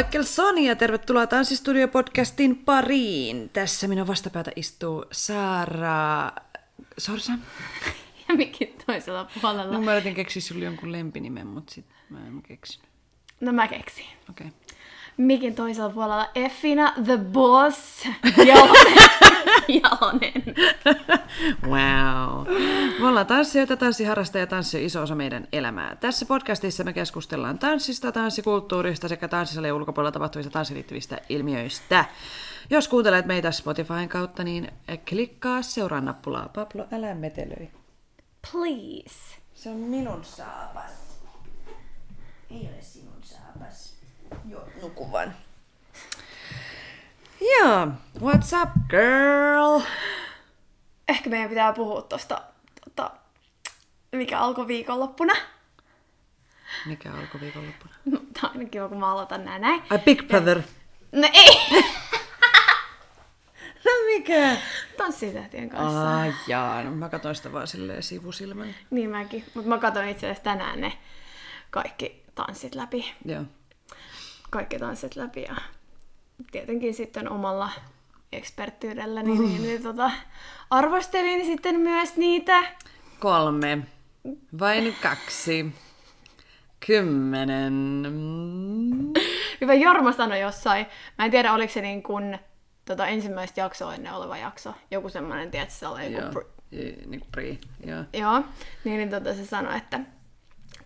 Michael Sony ja tervetuloa Tanssistudio-podcastin pariin. Tässä minun vastapäätä istuu Saara Sorsa. Ja mikin toisella puolella. No, mä yritin keksiä sulle jonkun lempinimen, mutta sit mä en keksinyt. No mä keksin. Okei. Okay. Mikin toisella puolella Effina the Boss Jalonen. Jalonen. wow. Me ollaan tanssijoita, tanssiharrastajia ja tanssi on iso osa meidän elämää. Tässä podcastissa me keskustellaan tanssista, tanssikulttuurista sekä tanssisalien ulkopuolella tapahtuvista tanssiin liittyvistä ilmiöistä. Jos kuuntelet meitä Spotifyn kautta, niin klikkaa seuraa nappulaa. Pablo, älä metelöi. Please. Se on minun saapas. Ei ole sinun saapas. Joo, nuku vaan. Joo, what's up girl? Ehkä meidän pitää puhua tosta, tota, mikä alkoi viikonloppuna. Mikä alkoi viikonloppuna? No, tää on aina kiva, kun mä aloitan nää näin. Ai Big Brother. No ei! No mikä? Tanssitähtien kanssa. Ai jaa, no mä katsoin sitä vaan silleen sivusilmän. Niin mäkin. Mutta mä katson itse asiassa tänään ne kaikki tanssit läpi. Joo. Kaikki tanssit läpi ja tietenkin sitten omalla eksperttiydelläni niin, niin tota, arvostelin sitten myös niitä. Kolme. Vain kaksi. Kymmenen. Mm. Hyvä Jorma sanoi jossain, mä en tiedä oliko se niin kuin tota, ensimmäistä jaksoa ennen oleva jakso, joku semmoinen, tiedätkö, se oli joku pr- Niin kuin pri. Joo. Joo, niin, niin tota, se sanoi, että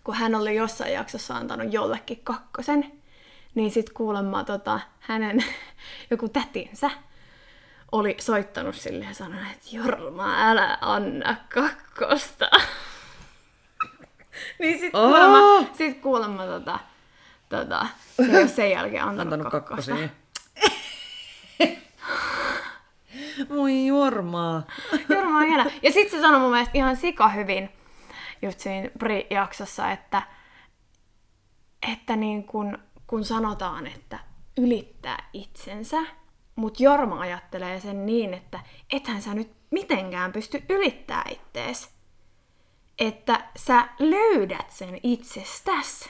kun hän oli jossain jaksossa antanut jollekin kakkosen, niin sitten kuulemma tota, hänen joku tätinsä oli soittanut sille ja sanonut, että Jorma, älä anna kakkosta. niin sitten Oh! kuulemma, sit kuulemma tota, tota, se ei ole sen jälkeen antanut, Antanut kakkosta. Moi Jormaa. Jorma on hieno. Ja sitten se sanoi mun mielestä ihan sika hyvin just siinä Bri-jaksossa, että, että niin kun, kun sanotaan, että ylittää itsensä, mutta Jorma ajattelee sen niin, että ethän sä nyt mitenkään pysty ylittää ittees. Että sä löydät sen itsestäs.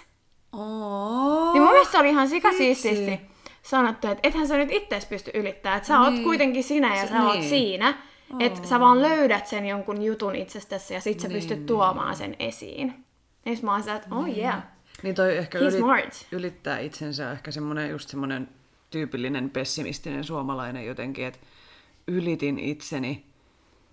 Oh. Niin mun mielestä se oli ihan sika Vitsi. siististi sanottu, että ethän sä nyt ittees pysty ylittämään, että sä oot Niin. kuitenkin sinä ja sä oot niin. siinä. Että sä vaan löydät sen jonkun jutun itsestäsi ja sit sä Niin. pystyt tuomaan sen esiin. Ja sit mä oon sitä, että oh yeah. Niin toi ehkä He's smart. ylittää itsensä ehkä semmoinen just semmoinen tyypillinen pessimistinen suomalainen jotenkin, että ylitin itseni.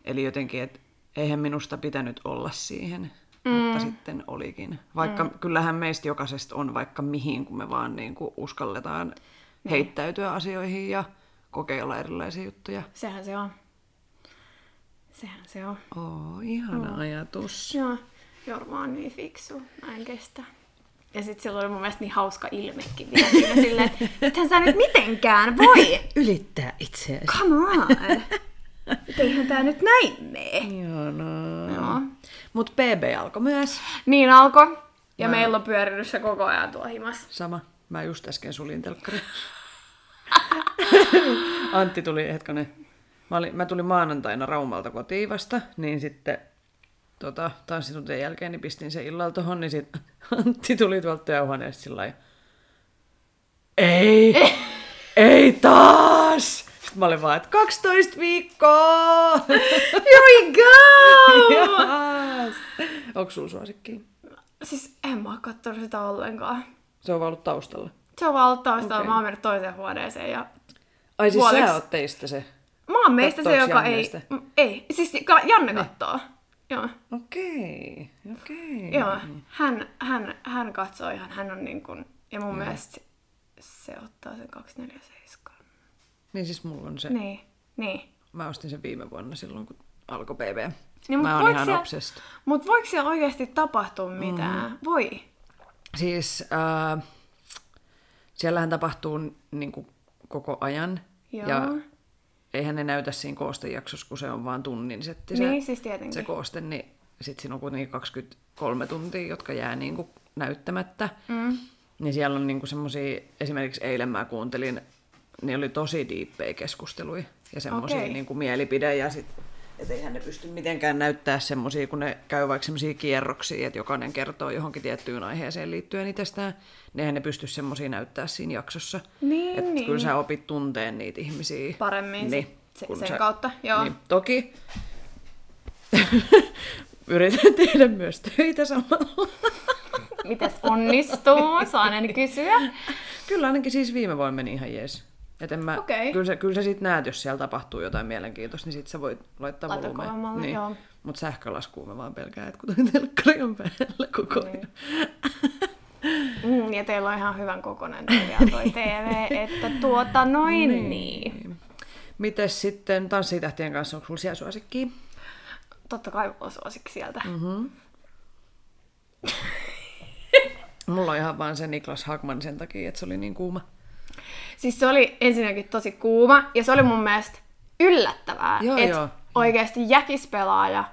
Eli jotenkin, että eihän minusta pitänyt olla siihen, mm. mutta sitten olikin. Vaikka mm. kyllähän meistä jokaisesta on vaikka mihin, kun me vaan niin kuin uskalletaan niin. heittäytyä asioihin ja kokeilla erilaisia juttuja. Sehän se on. Sehän se on. Oo, ihana mm. ajatus. Joo, Jorma on niin fiksu. Mä en kestä. Ja sit sillä oli mun mielestä niin hauska ilmekin vielä siinä silleen, että ethän sä nyt mitenkään voi. Ylittää itseäsi. Come on. Eihän tää nyt näin mene. Joo. Mut BB alkoi myös. Niin alkoi. Ja Mä- meillä on pyörinyt se koko ajan tuo himas. Sama. Mä just äsken sulin telkkari. Antti tuli, hetkonen. Mä, olin, mä tulin maanantaina Raumalta kotiin vasta, niin sitten tota, tanssituntien jälkeen niin pistin sen illalla tohon, niin sit Antti tuli tuolta työhuoneesta sillä lailla, Ei! ei taas! Sitten mä olin vaan, että 12 viikkoa! Here we go! Yes. Onko sulla suosikki? siis en mä oo kattonut sitä ollenkaan. Se on vaan ollut taustalla. Se on vaan ollut taustalla. Okei. Mä oon mennyt toiseen huoneeseen ja... Ai siis Puoliksi. sä oot teistä se. Mä oon meistä se, Kattooks joka Janne ei... Ei, siis Janne kattoo. Joo. Okei, okei. Joo, hän, hän, hän katsoo ihan, hän on niin kuin, ja mun mielestä se ottaa sen 247. Niin siis mulla on se. Niin, niin. Mä ostin sen viime vuonna silloin, kun alkoi BB. Niin, mut mä oon ihan obsessed. Mut voiko siellä oikeasti tapahtua mitään? Mm. Voi. Siis äh, siellähän tapahtuu niin kuin, koko ajan. Joo. Ja eihän ne näytä siinä koostejaksossa, kun se on vaan tunnin setti se, Niin, siis tietenkin. se kooste, niin sitten siinä on kuitenkin 23 tuntia, jotka jää niin kuin näyttämättä. Mm. Niin siellä on niin semmoisia, esimerkiksi eilen mä kuuntelin, niin oli tosi diippejä keskusteluja ja semmoisia Okei. niin mielipide ja sit, et eihän ne pysty mitenkään näyttää semmoisia, kun ne käy vaikka semmoisia kierroksia, että jokainen kertoo johonkin tiettyyn aiheeseen liittyen itsestään, eihän ne pysty semmoisia näyttää siinä jaksossa. Niin, Et niin. Kyllä sä opit tunteen niitä ihmisiä. Paremmin niin, se- sen kautta, joo. Niin, toki yritän tehdä myös töitä samalla. Mites onnistuu? Saanen kysyä. Kyllä ainakin siis viime vuonna meni ihan jees. Et en mä, Okei. Kyllä sä, kyllä sä sit näet, jos siellä tapahtuu jotain mielenkiintoista, niin sit sä voit laittaa Laita niin. joo. Mut sähkölaskuun mä vaan pelkään, että kun toi telkkari on päällä koko ajan. Niin. Mm, ja teillä on ihan hyvän kokoinen tosiaan toi TV, että tuota noin niin. niin. Mites sitten tanssitähtien kanssa, onko sulla siellä suosikkia? Totta kai on suosikki sieltä. Mm. Mulla on ihan vaan se Niklas Hagman sen takia, että se oli niin kuuma. Siis se oli ensinnäkin tosi kuuma ja se oli mun mielestä yllättävää, Joo, että joo. oikeasti jäkispelaaja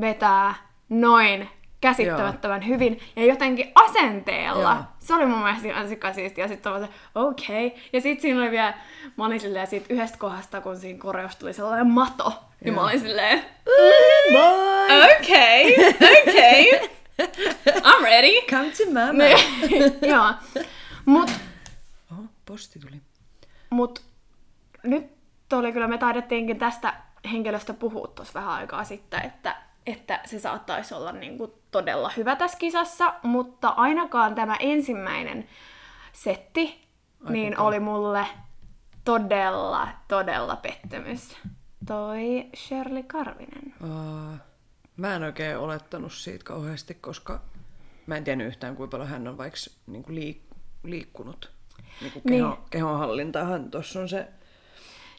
vetää noin käsittämättömän hyvin ja jotenkin asenteella. Joo. Se oli mun mielestä ihan sikasiisti ja sitten se okei. Okay. Ja sitten siinä oli vielä, mä olin silleen siitä yhdestä kohdasta, kun siinä koreosta tuli sellainen mato, niin mä olin silleen, okei, okei, I'm ready. Come to mama. Joo. Mut posti tuli. Mut nyt oli kyllä, me taidettiinkin tästä henkilöstä puhua tuossa vähän aikaa sitten, että, että se saattaisi olla niinku todella hyvä tässä kisassa, mutta ainakaan tämä ensimmäinen setti niin oli mulle todella, todella pettymys. Toi Shirley Karvinen. Uh, mä en oikein olettanut siitä kauheasti, koska mä en tiennyt yhtään, kuinka paljon hän on vaikka niin kuin liik- liikkunut. Niin kuin Niin. keho, kehonhallintahan tuossa on se.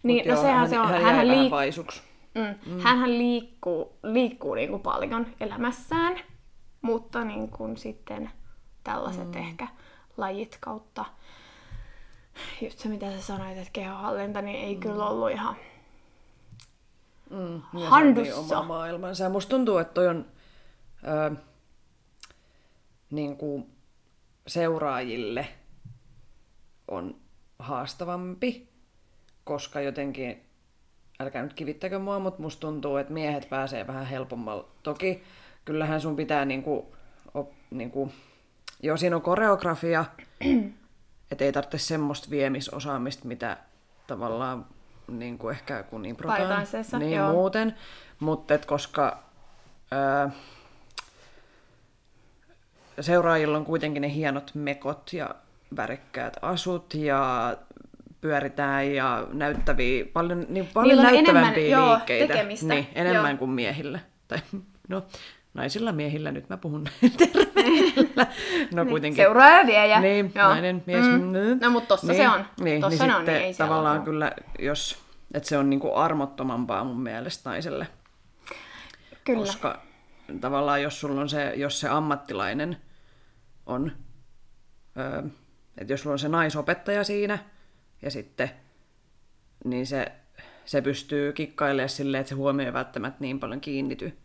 Niin, Mut no joo, sehän hän, se on. Hän vähän liik- vaisuksi. Mm. Hänhän liikkuu, liikkuu niin kuin paljon elämässään, mutta niin kuin sitten tällaiset mm. ehkä lajit kautta, just se mitä sä sanoit, että kehohallinta, niin ei mm. kyllä ollut ihan Mm, ja niin handussa. oma maailmansa. Ja musta tuntuu, että toi on ö, niin kuin seuraajille on haastavampi, koska jotenkin, älkää nyt kivittäkö mua, mutta musta tuntuu, että miehet pääsee vähän helpommalla. Toki kyllähän sun pitää niinku, op, niinku, joo siinä on koreografia, että ei tarvitse semmoista viemisosaamista, mitä tavallaan niin kuin ehkä kun improtaan, niin joo. muuten, mutta et koska ää, seuraajilla on kuitenkin ne hienot mekot ja värikkäät asut ja pyöritään ja näyttäviä, paljon, niin paljon Niillä näyttävämpiä enemmän, joo, liikkeitä. tekemistä, Niin, enemmän joo. kuin miehillä. Tai, no, naisilla miehillä, nyt mä puhun terveellä. No kuitenkin. Seuraaja viejä. Niin, Joo. nainen, mies. Mm. Mm. No mut tossa niin, se on. Niin, Tossa niin on, sitten niin ei tavallaan ole. kyllä, jos, että se on niinku armottomampaa mun mielestä naiselle. Kyllä. Koska tavallaan jos sulla on se, jos se ammattilainen on, öö, että jos sulla on se naisopettaja siinä ja sitten, niin se, se pystyy kikkailemaan silleen, että se huomio ei välttämättä niin paljon kiinnity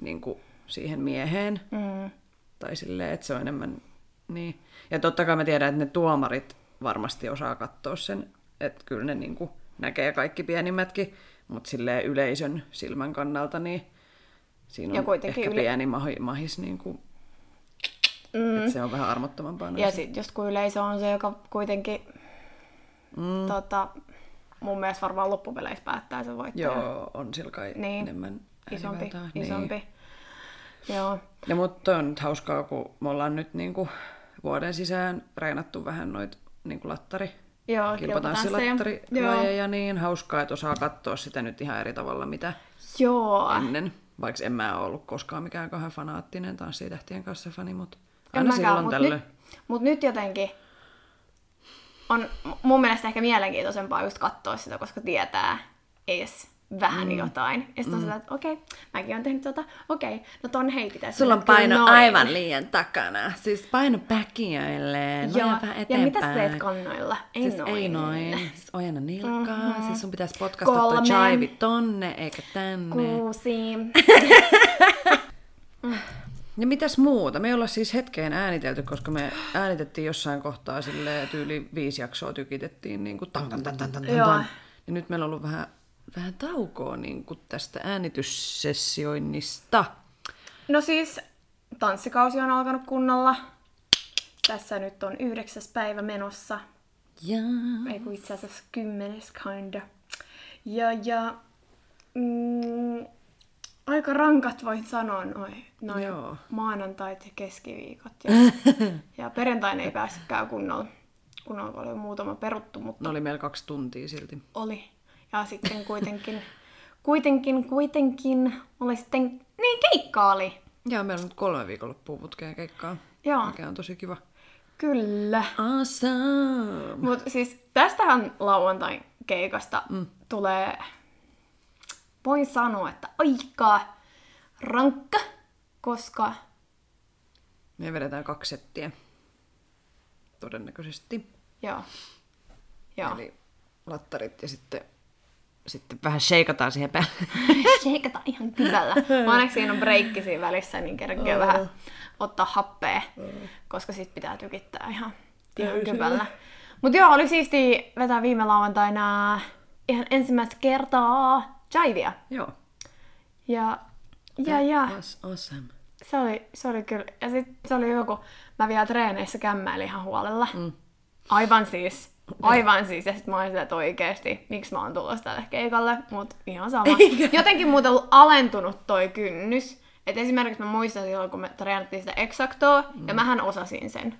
niin kuin siihen mieheen. Mm. Tai silleen, että se on enemmän niin. Ja totta kai mä tiedän, että ne tuomarit varmasti osaa katsoa sen, että kyllä ne niin kuin näkee kaikki pienimmätkin, mutta silleen yleisön silmän kannalta, niin siinä Ja on kuitenkin ehkä yle- pieni mahi, mahis, niin kuin, Mm. että se on vähän armottomampaa. Ja sitten just kun yleisö on se, joka kuitenkin mm. tota, mun mielestä varmaan loppupeleissä päättää sen voittajan. Joo, on sillä kai Niin. enemmän Isompi, äänivaltaa. isompi. Joo. Ja mutta on nyt hauskaa, kun me ollaan nyt niin kuin vuoden sisään reenattu vähän noita niin kuin lattari Joo, kilpatanssilattarilajeja, niin hauskaa, että osaa katsoa sitä nyt ihan eri tavalla, mitä Joo. ennen. Vaikka en mä ole ollut koskaan mikään kauhean fanaattinen tanssitähtien kanssa fani, mutta aina mäkään, silloin mut tällöin. Nyt, mut nyt jotenkin on mun mielestä ehkä mielenkiintoisempaa just katsoa sitä, koska tietää ees vähän mm. jotain. Ja sitten on mm. että okei, okay, mäkin olen tehnyt tota, okei, okay, no ton hei pitäisi Sulla on paino noin. aivan liian takana. Siis paino päkiöille, Joo. ja mitä sä teet kannoilla? Ei siis noin. ei noin. Siis ojenna nilkkaa. Mm-hmm. Siis sun pitäisi potkasta tuo chaivi tonne eikä tänne. Kuusi. mm. Ja mitäs muuta? Me ei olla siis hetkeen äänitelty, koska me äänitettiin jossain kohtaa sille tyyli viisi jaksoa tykitettiin niin kuin tan, tan, tan, tan, tan, tan. Ja nyt meillä on ollut vähän, vähän taukoa niin kuin tästä äänityssessioinnista. No siis tanssikausi on alkanut kunnolla. Tässä nyt on yhdeksäs päivä menossa. Ja. Ei kun itse asiassa kymmenes kinda. Ja, ja mm, aika rankat voin sanoa noin noi Joo. maanantait ja keskiviikot. Ja, ja perjantaina ei päässytkään kunnolla, kun oli muutama peruttu. Mutta no oli meillä kaksi tuntia silti. Oli. Ja sitten kuitenkin, kuitenkin, kuitenkin oli sitten, niin keikka oli. Joo, meillä on nyt kolme viikonloppua putkea keikkaa. Joo. Mikä on tosi kiva. Kyllä. Awesome. Mutta siis tästähän lauantain keikasta mm. tulee voin sanoa, että aika rankka, koska... Me vedetään kaksi settiä. Todennäköisesti. Joo. Joo. Eli lattarit ja sitten, sitten vähän sheikataan siihen päälle. sheikataan ihan kyvällä. Onneksi siinä on breikki siinä välissä, niin kerkeä oh. vähän ottaa happea, oh. koska sit pitää tykittää ihan, ihan kyvällä. Mutta joo, oli siisti vetää viime lauantaina ihan ensimmäistä kertaa Jaivia. Joo. Ja, ja, ja. Was awesome. Se oli, se oli kyllä, ja sit se oli joku, mä vielä treeneissä kämmäilin ihan huolella. Mm. Aivan siis, aivan siis, ja sit mä olin että oikeesti, miksi mä oon tullut tälle keikalle, mut ihan sama. Eikä. Jotenkin muuten alentunut toi kynnys, että esimerkiksi mä muistan silloin, kun me treenattiin sitä exactoa, mm. ja mähän osasin sen.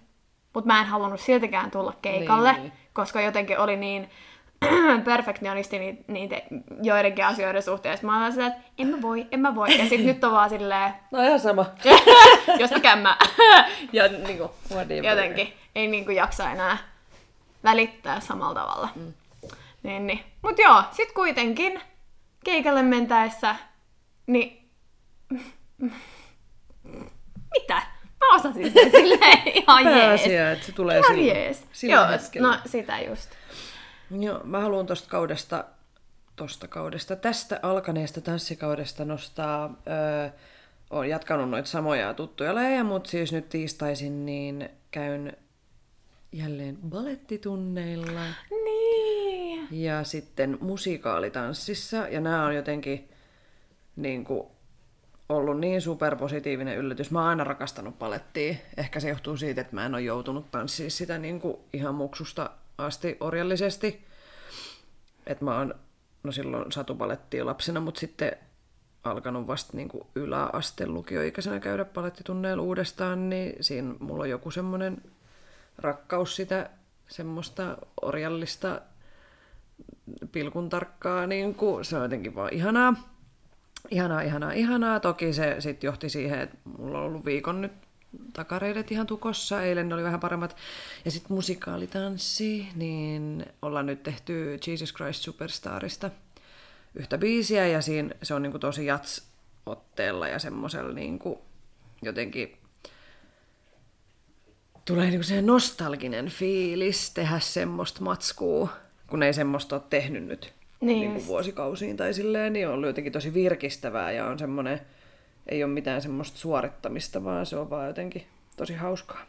Mutta mä en halunnut siltikään tulla keikalle, niin. koska jotenkin oli niin, perfektionisti niitä, niitä joidenkin asioiden suhteen. Mä olen sitä, että en mä voi, en mä voi. Ja sitten nyt on vaan silleen... No ihan sama. jos mä kämmä. ja niinku, jotenkin ei niinku jaksa enää välittää samalla tavalla. Mm. Niin, niin. Mut joo, sit kuitenkin keikalle mentäessä, niin... Mitä? Mä osasin sen silleen ihan jees. Pääasia, että se tulee ihan silloin, jees. Sillä joo, hetkellä. no sitä just. Joo, mä haluan tosta kaudesta, tosta kaudesta, tästä alkaneesta tanssikaudesta nostaa, öö, olen jatkanut noita samoja tuttuja lajeja, mutta siis nyt tiistaisin niin käyn jälleen balettitunneilla. Niin. Ja sitten musikaalitanssissa, ja nämä on jotenkin niin kuin, ollut niin superpositiivinen yllätys. Mä oon aina rakastanut palettia. Ehkä se johtuu siitä, että mä en ole joutunut tanssimaan sitä niin kuin ihan muksusta asti orjallisesti. Että mä oon no silloin satupalettia lapsena, mutta sitten alkanut vasta niin yläasteen lukioikäisenä käydä palettitunneilla uudestaan, niin siinä mulla on joku semmoinen rakkaus sitä semmoista orjallista pilkun tarkkaa, niin kuin, se on jotenkin vaan ihanaa. Ihanaa, ihanaa, ihanaa. Toki se sitten johti siihen, että mulla on ollut viikon nyt takareidet ihan tukossa. Eilen ne oli vähän paremmat. Ja sitten musikaalitanssi, niin ollaan nyt tehty Jesus Christ Superstarista yhtä biisiä ja siinä se on niinku tosi jats-otteella ja semmoisella niinku jotenkin tulee niinku se nostalginen fiilis tehdä semmoista matskua, kun ei semmoista ole tehnyt nyt niin niinku vuosikausiin tai silleen, niin on ollut jotenkin tosi virkistävää ja on semmoinen ei ole mitään semmoista suorittamista, vaan se on vaan jotenkin tosi hauskaa.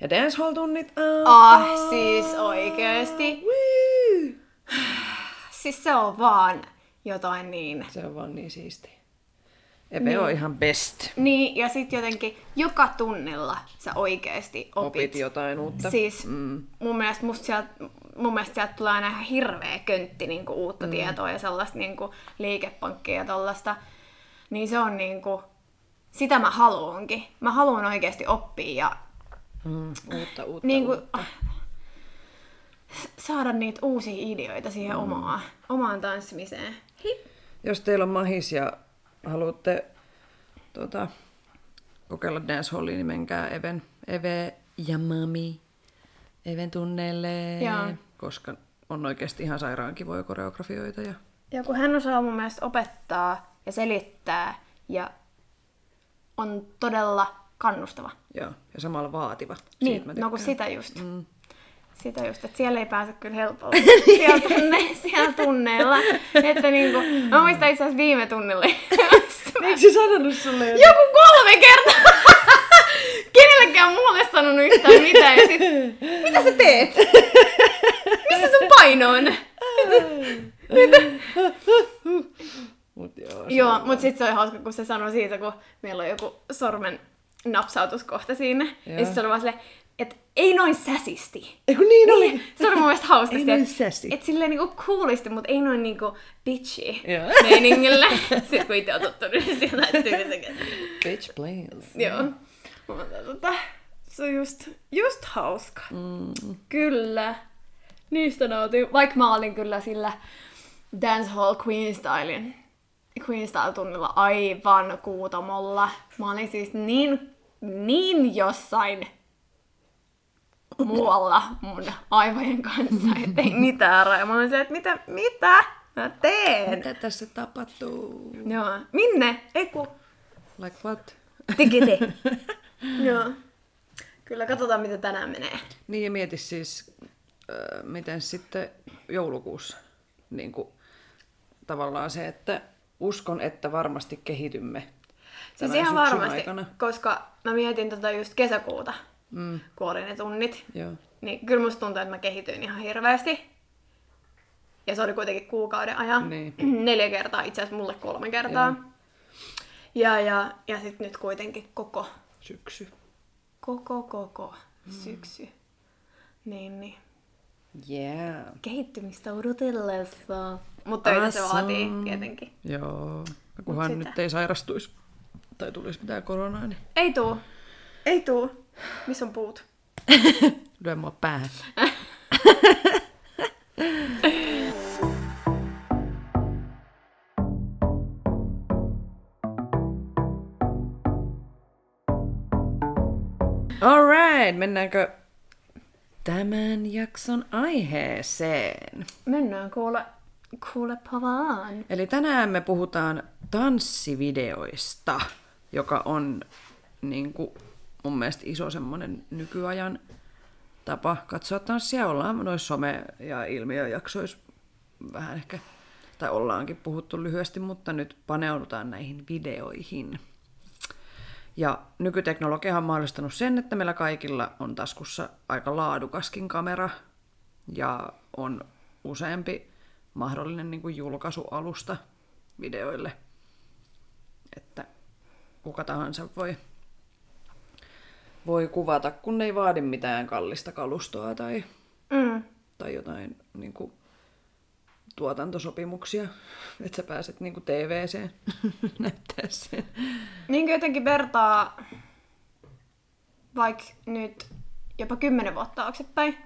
Ja dancehall-tunnit... Ah, oh, siis oikeesti. Siis se on vaan jotain niin... Se on vaan niin siisti. Epe niin. on ihan best. Niin, ja sitten jotenkin joka tunnilla sä oikeesti opit. Opit jotain uutta. Siis mm. mun mielestä musta sieltä mun mielestä sieltä tulee aina ihan hirveä köntti niin kuin uutta mm. tietoa ja sellaista niin kuin liikepankkia ja tollaista niin se on niinku, sitä mä haluankin. Mä haluan oikeasti oppia ja mm, uutta, uutta, niinku, uutta. saada niitä uusia ideoita siihen mm. omaan, omaan tanssimiseen. Hip. Jos teillä on mahis ja haluatte tuota, kokeilla dancehallia, niin menkää Even, Eve ja Mami Even tunneille, koska on oikeasti ihan sairaan kivoja koreografioita ja Ja kun hän osaa mun mielestä opettaa ja selittää ja on todella kannustava. Joo, ja samalla vaativa. Niin, Siitä mä no kun sitä just. Mm. Sitä just, että siellä ei pääse kyllä helpolla siellä, tunne, siellä tunneilla. Että niinku, mä muistan itse asiassa viime tunnilla. Eikö se sanonut sulle jotain? Joku kolme kertaa! Kenellekään muulle sanonut yhtään mitään. Ja sit, mitä sä teet? Missä sun paino on? Mut joo, Joo, on- mutta sitten se oli hauska, kun se sanoi siitä, kun meillä on joku sormen napsautuskohta siinä. Ja, Joo. sitten se oli vaan silleen, että ei noin säsisti. Eiku niin oli. Se oli mun mielestä hauskasti. Ei noin että sästi. et silleen niinku coolisti, mutta ei noin niinku bitchy meiningillä. Sitten kun itse on tottunut sieltä, että tyyliin Bitch please. Joo. Mutta tota, se on just, just hauska. Mm. Kyllä. Niistä nautin. Vaikka mä olin kyllä sillä Dancehall Queen Stylein Queen Style-tunnilla aivan kuutamolla. Mä olin siis niin, niin jossain muualla mun aivojen kanssa, ettei mitään rajaa. Mä olin se, että mitä, mitä mä teen? Mitä tässä tapahtuu? Joo. Minne? Eiku. Like what? Tikiti. Joo. Kyllä, katsotaan mitä tänään menee. Niin ja mieti siis, äh, miten sitten joulukuussa niin kuin, tavallaan se, että uskon, että varmasti kehitymme Siis ihan varmasti, aikana. koska mä mietin tota just kesäkuuta, mm. kun oli ne tunnit. Joo. Niin kyllä musta tuntuu, että mä kehityin ihan hirveästi. Ja se oli kuitenkin kuukauden ajan. Niin. Neljä kertaa, itse asiassa mulle kolme kertaa. Ja, ja, ja sitten nyt kuitenkin koko, Syksy. koko, koko syksy. Niin, niin. Yeah. Kehittymistä odotellessa. Mutta töitä se vaatii tietenkin. Joo. Kunhan sitä. nyt ei sairastuisi tai tulisi mitään koronaa, niin Ei tuu. Ei tuu. Missä on puut? lyö mua päähän. Alright, mennäänkö tämän jakson aiheeseen? Mennään kuule, kuulepa vaan. Eli tänään me puhutaan tanssivideoista, joka on niin kuin, mun mielestä iso semmoinen nykyajan tapa katsoa tanssia. Ollaan noissa some- ja ilmiöjaksoissa vähän ehkä, tai ollaankin puhuttu lyhyesti, mutta nyt paneudutaan näihin videoihin. Ja nykyteknologia on mahdollistanut sen, että meillä kaikilla on taskussa aika laadukaskin kamera ja on useampi mahdollinen niin kuin julkaisualusta videoille, että kuka tahansa voi, voi kuvata, kun ei vaadi mitään kallista kalustoa tai, Mm. tai jotain niin kuin, tuotantosopimuksia, että sä pääset niin kuin TVC näyttää sen. Niin kuin jotenkin vertaa vaikka nyt jopa kymmenen vuotta taaksepäin,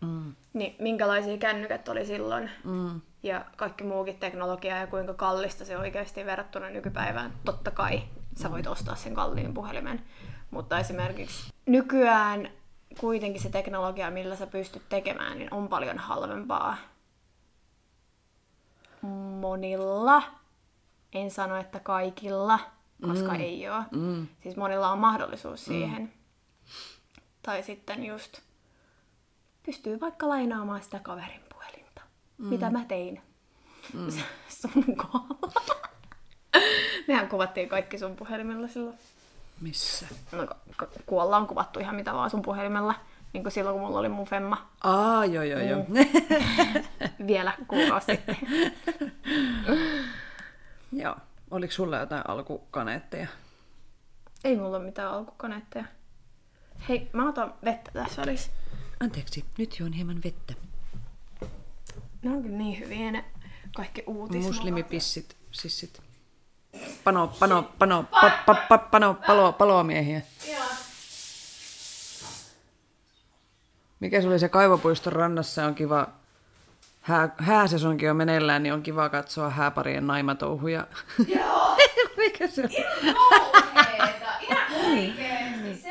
Mm. niin minkälaisia kännykät oli silloin Mm. Ja kaikki muukin teknologia ja kuinka kallista se oikeasti verrattuna nykypäivään. Totta kai sä voit ostaa sen kalliin puhelimen, mutta esimerkiksi nykyään kuitenkin se teknologia, millä sä pystyt tekemään, niin on paljon halvempaa monilla. En sano, että kaikilla, koska mm. ei ole. Mm. Siis monilla on mahdollisuus siihen. Mm. Tai sitten just pystyy vaikka lainaamaan sitä kaverin. Mm. Mitä mä tein mm. sun kohdalla. Mehän kuvattiin kaikki sun puhelimella silloin. Missä? No, k- kun ollaan kuvattu ihan mitä vaan sun puhelimella. Niin kuin silloin, kun mulla oli mun femma Aa, joo, joo, joo. vielä kuukausi sitten. joo. Oliko sulla jotain alkukaneetteja? Ei mulla ole mitään alkukoneetteja. Hei, mä otan vettä tässä välissä. Anteeksi, nyt juon hieman vettä. Ne on kyllä niin hyviä ne kaikki uutis. Muslimipissit, sissit. Pano, pano, pano, pa, pa, pa, pano, palo, palomiehiä. Mikä se oli se kaivopuiston rannassa on kiva, hää, hääsesonkin on meneillään, niin on kiva katsoa hääparien naimatouhuja. Joo. Mikä se on? Kauheeta. Ihan oikeesti. Se...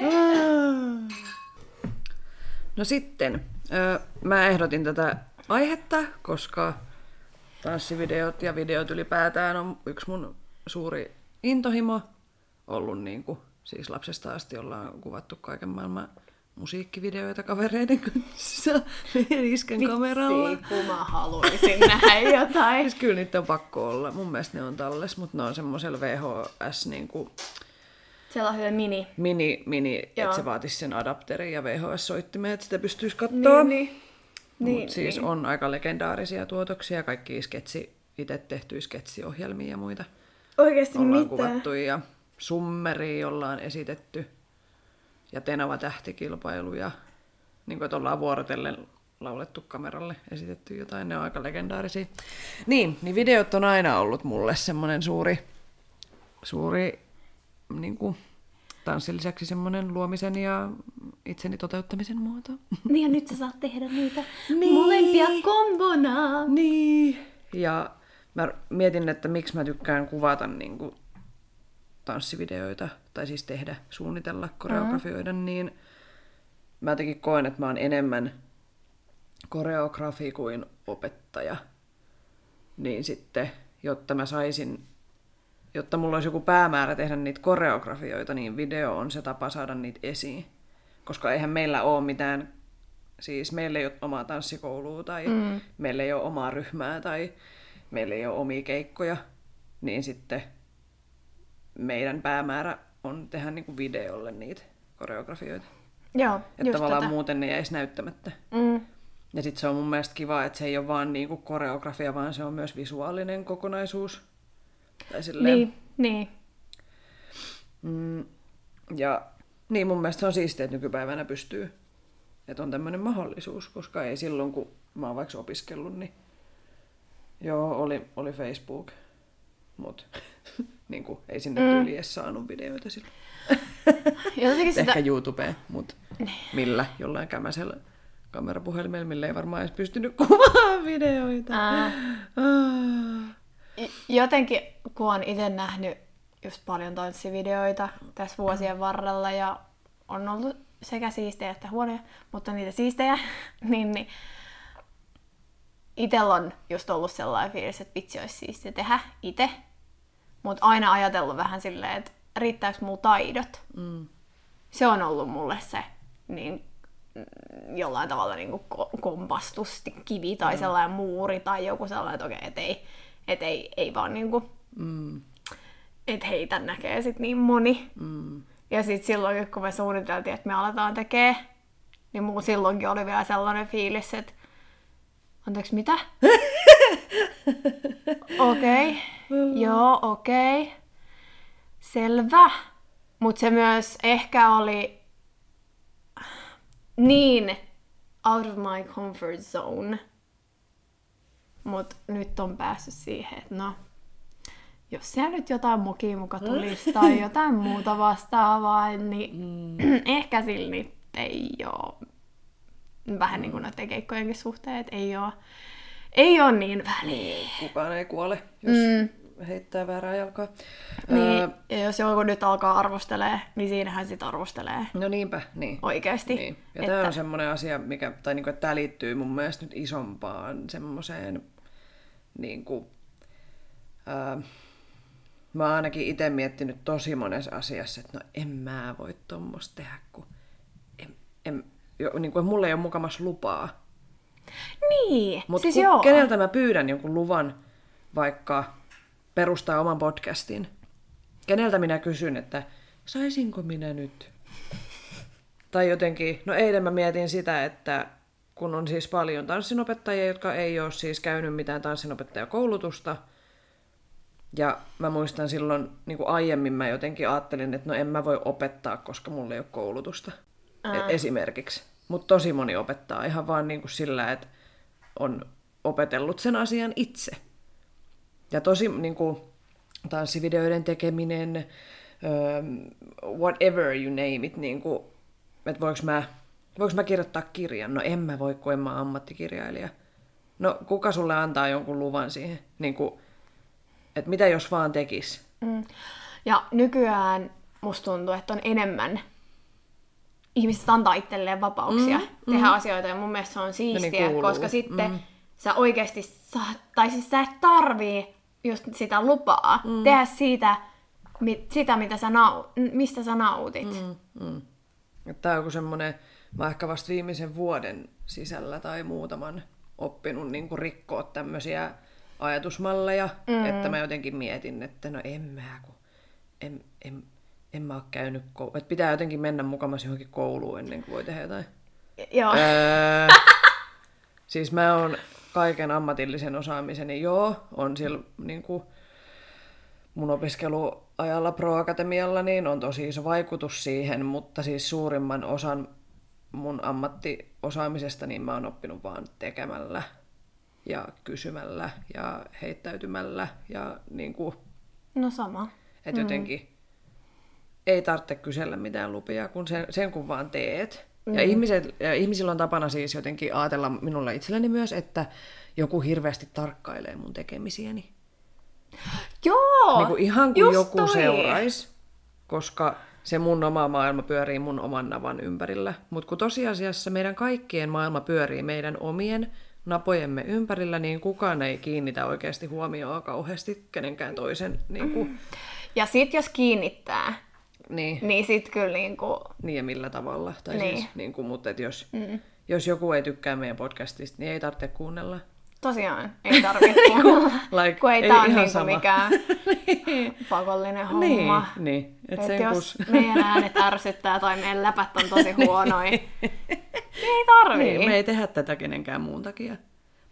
No sitten, mä ehdotin tätä aihetta, koska tanssivideot ja videot ylipäätään on yksi mun suuri intohimo ollut niin kuin, siis lapsesta asti ollaan kuvattu kaiken maailman musiikkivideoita kavereiden kanssa iskän kameralla. Vitsi, kun mä haluaisin nähdä jotain. Siis kyllä niitä on pakko olla. Mun mielestä ne on talles, mutta ne on semmoisella VHS niin kuin Sellainen mini. mini, mini että se vaatisi sen adapterin ja VHS-soittimen, että sitä pystyisi katsoa. Niin, niin. Niin, Niin, siis niin. on aika legendaarisia tuotoksia, kaikki sketsi, itse tehtyjä sketsiohjelmia ja muita Oikeasti ollaan mitä? kuvattu ja Summeri ollaan esitetty ja Tenava tähtikilpailu ja niin kuin, että ollaan vuorotellen laulettu kameralle, esitetty jotain, ne on aika legendaarisia. Niin, niin videot on aina ollut mulle semmoinen suuri, suuri niin kuin, tanssin lisäksi semmoinen luomisen ja itseni toteuttamisen muoto. Niin ja nyt sä saat tehdä niitä Niin. molempia kombona. Niin. Ja mä mietin, että miksi mä tykkään kuvata niin kuin, tanssivideoita, tai siis tehdä, suunnitella, koreografioida, mm. niin mä jotenkin koen, että mä oon enemmän koreografi kuin opettaja. Niin sitten, jotta mä saisin, jotta mulla olisi joku päämäärä tehdä niitä koreografioita, niin video on se tapa saada niitä esiin. Koska eihän meillä ole mitään, siis meillä ei ole omaa tanssikoulua tai mm. meillä ei ole omaa ryhmää tai meillä ei ole omia keikkoja, niin sitten meidän päämäärä on tehdä niinku videolle niitä koreografioita. Joo, Että tavallaan tätä. muuten ne jäisi näyttämättä. Mm. Ja sitten se on mun mielestä kiva, että se ei ole vaan niinku koreografia, vaan se on myös visuaalinen kokonaisuus. Tai silleen. Niin, niin. Mm, ja niin mun mielestä se on siistiä, että nykypäivänä pystyy. Että on tämmöinen mahdollisuus, koska ei silloin, kun mä oon vaikka opiskellut, niin joo, oli, oli Facebook, mutta niin kuin, ei sinne mm. tyyli edes saanut videoita silloin. Jotenkin sitä... Ehkä YouTubeen, mutta millä? Jollain kämäsellä kamerapuhelimella, millä ei varmaan edes pystynyt kuvaamaan videoita. Ää. Ah. Jotenkin, kun on itse nähnyt just paljon tanssivideoita tässä vuosien varrella ja on ollut sekä siistejä että huonoja, mutta niitä siistejä, niin, niin itellä on just ollut sellainen fiilis, että vitsi olisi siistiä tehdä itse, mutta aina ajatellut vähän silleen, että riittääkö mulla taidot. Mm. Se on ollut mulle se niin, mm, jollain tavalla niin kuin kompastus, kivi tai sellainen muuri tai joku sellainen, että okei, et ei, et ei, ei vaan niin kuin, Mm. et heitä näkee sit niin moni. Mm. Ja sitten silloin, kun me suunniteltiin, että me aletaan tekee, niin mulla silloinkin oli vielä sellainen fiilis, että anteeksi, mitä? Okei, okay. joo, okei, okay. selvä. Mutta se myös ehkä oli niin out of my comfort zone. Mutta nyt on päässyt siihen, että no, jos siellä nyt jotain mokia muka tulisi tai jotain muuta vastaavaa, niin mm. ehkä sillä nyt ei ole vähän niin kuin noiden keikkojenkin suhteen, että ei ole, ei ole niin väliä. Kukaan ei kuole, jos mm. heittää väärää jalkaa. Niin, Öö, ja jos joku nyt alkaa arvostelee, niin siinähän sit arvostelee no niinpä, niin. oikeasti. Niin. Ja että, tämä on semmoinen asia, mikä, tai niinku, että tämä liittyy mun mielestä nyt isompaan semmoiseen, niin kuin, ää, mä oon ainakin itse miettinyt tosi monessa asiassa, että no en mä voi tommoista tehdä, kun en, en, jo, niin kuin, mulla ei ole mukamas lupaa. Niin, Mutta siis joo. keneltä mä pyydän jonkun luvan vaikka perustaa oman podcastin? Keneltä minä kysyn, että saisinko minä nyt? Tai jotenkin, no eilen mä mietin sitä, että kun on siis paljon tanssinopettajia, jotka ei ole siis käynyt mitään tanssinopettajakoulutusta, ja mä muistan silloin niin kuin aiemmin mä jotenkin ajattelin, että no en mä voi opettaa, koska mulla ei ole koulutusta. Ää. Esimerkiksi. Mutta tosi moni opettaa ihan vaan niin kuin sillä, että on opetellut sen asian itse. Ja tosi niin kuin, tanssivideoiden tekeminen, öö, whatever you name it, niin kuin, että voiko mä, voiko mä kirjoittaa kirjan? No en mä voi, kun en mä ole ammattikirjailija. No kuka sulle antaa jonkun luvan siihen? Niin kuin, että mitä jos vaan tekis? Mm. Ja nykyään musta tuntuu, että on enemmän ihmiset antaa itselleen vapauksia mm, tehdä mm. asioita ja mun mielestä se on siistiä, kuuluu. koska sitten Mm. sä oikeasti saat, tai siis sä et tarvii just sitä lupaa mm. tehdä siitä, mit, sitä, mitä sä nau, mistä sä nautit. Mm. Tämä on joku semmoinen, mä ehkä vasta viimeisen vuoden sisällä tai muutaman oppinut niin kuin rikkoa tämmöisiä ajatusmalleja, mm. että mä jotenkin mietin, että no en mä, kun en, en, en mä ole käynyt kouluun. Että pitää jotenkin mennä mukamassa johonkin kouluun ennen kuin voi tehdä jotain. Joo. Öö, siis mä oon kaiken ammatillisen osaamiseni, joo, on siellä niin kuin, mun opiskeluajalla Pro-akatemialla, niin on tosi iso vaikutus siihen, mutta siis suurimman osan mun ammattiosaamisesta niin mä oon oppinut vaan tekemällä ja kysymällä ja heittäytymällä ja niin kuin, No sama. että jotenkin ei tarvitse kysellä mitään lupia, kun sen, sen kun vaan teet. Ja, ihmiset, ja ihmisillä on tapana siis jotenkin ajatella minulla itselläni myös, että joku hirveästi tarkkailee mun tekemisiäni. Joo! Niin kuin ihan kuin joku toi. seuraisi, koska se mun oma maailma pyörii mun oman navan ympärillä. Mutta kun tosiasiassa meidän kaikkien maailma pyörii meidän omien napojemme ympärillä, niin kukaan ei kiinnitä oikeasti huomioon kauheasti kenenkään toisen. Niin, kuin, Ja sit jos kiinnittää, niin, niin sit kyllä niinku... niin ja millä tavalla. Tai Niin. siis, niin kuin, mutta et jos, mm. jos joku ei tykkää meidän podcastista, niin ei tarvitse kuunnella. Tosiaan, ei tarvitse kuunnella. Like, kun ei, ei tää ole ihan niinku mikään pakollinen homma. Niin, niin. Et Et jos kus... meidän äänet ärsyttää tai meidän läpät on tosi huonoja, niin ei tarvii. Niin, me ei tehdä tätä kenenkään muun takia.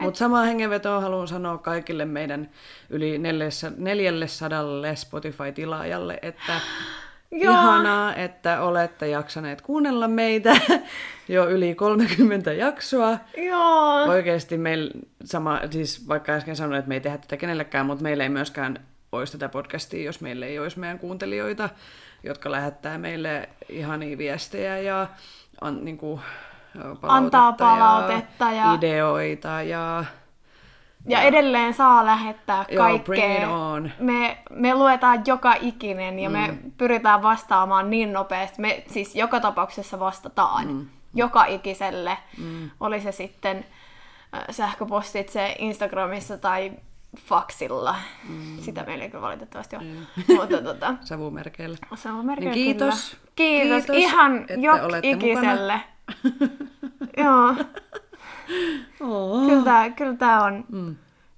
Mutta samaa hengenvetoa haluan sanoa kaikille meidän yli 400 Spotify-tilaajalle, että Joo. ihanaa, että olette jaksaneet kuunnella meitä jo yli 30 jaksoa. Joo. Oikeasti meillä sama, siis vaikka äsken sanoin, että me ei tehdä tätä kenellekään, mutta meillä ei myöskään olisi tätä podcastia, jos meillä ei olisi meidän kuuntelijoita, jotka lähettää meille ihania viestejä ja an, niin kuin, palautetta, Antaa palautetta ja, ja- ideoita ja Ja edelleen saa lähettää Joo, kaikkea. on. Me, me luetaan joka ikinen ja mm. me pyritään vastaamaan niin nopeasti. Me siis joka tapauksessa vastataan mm. joka ikiselle. Mm. Oli se sitten äh, sähköpostitse Instagramissa tai faksilla. Mm. Sitä meillä ei kyllä valitettavasti ole. Mm. Mutta tota, savumerkeillä. merkki Niin kiitos. Kyllä. Kiitos. Kiitos, Ihan että jok olette ikiselle. Joo. Oh. Kyllä tää, kyllä tää on, mm.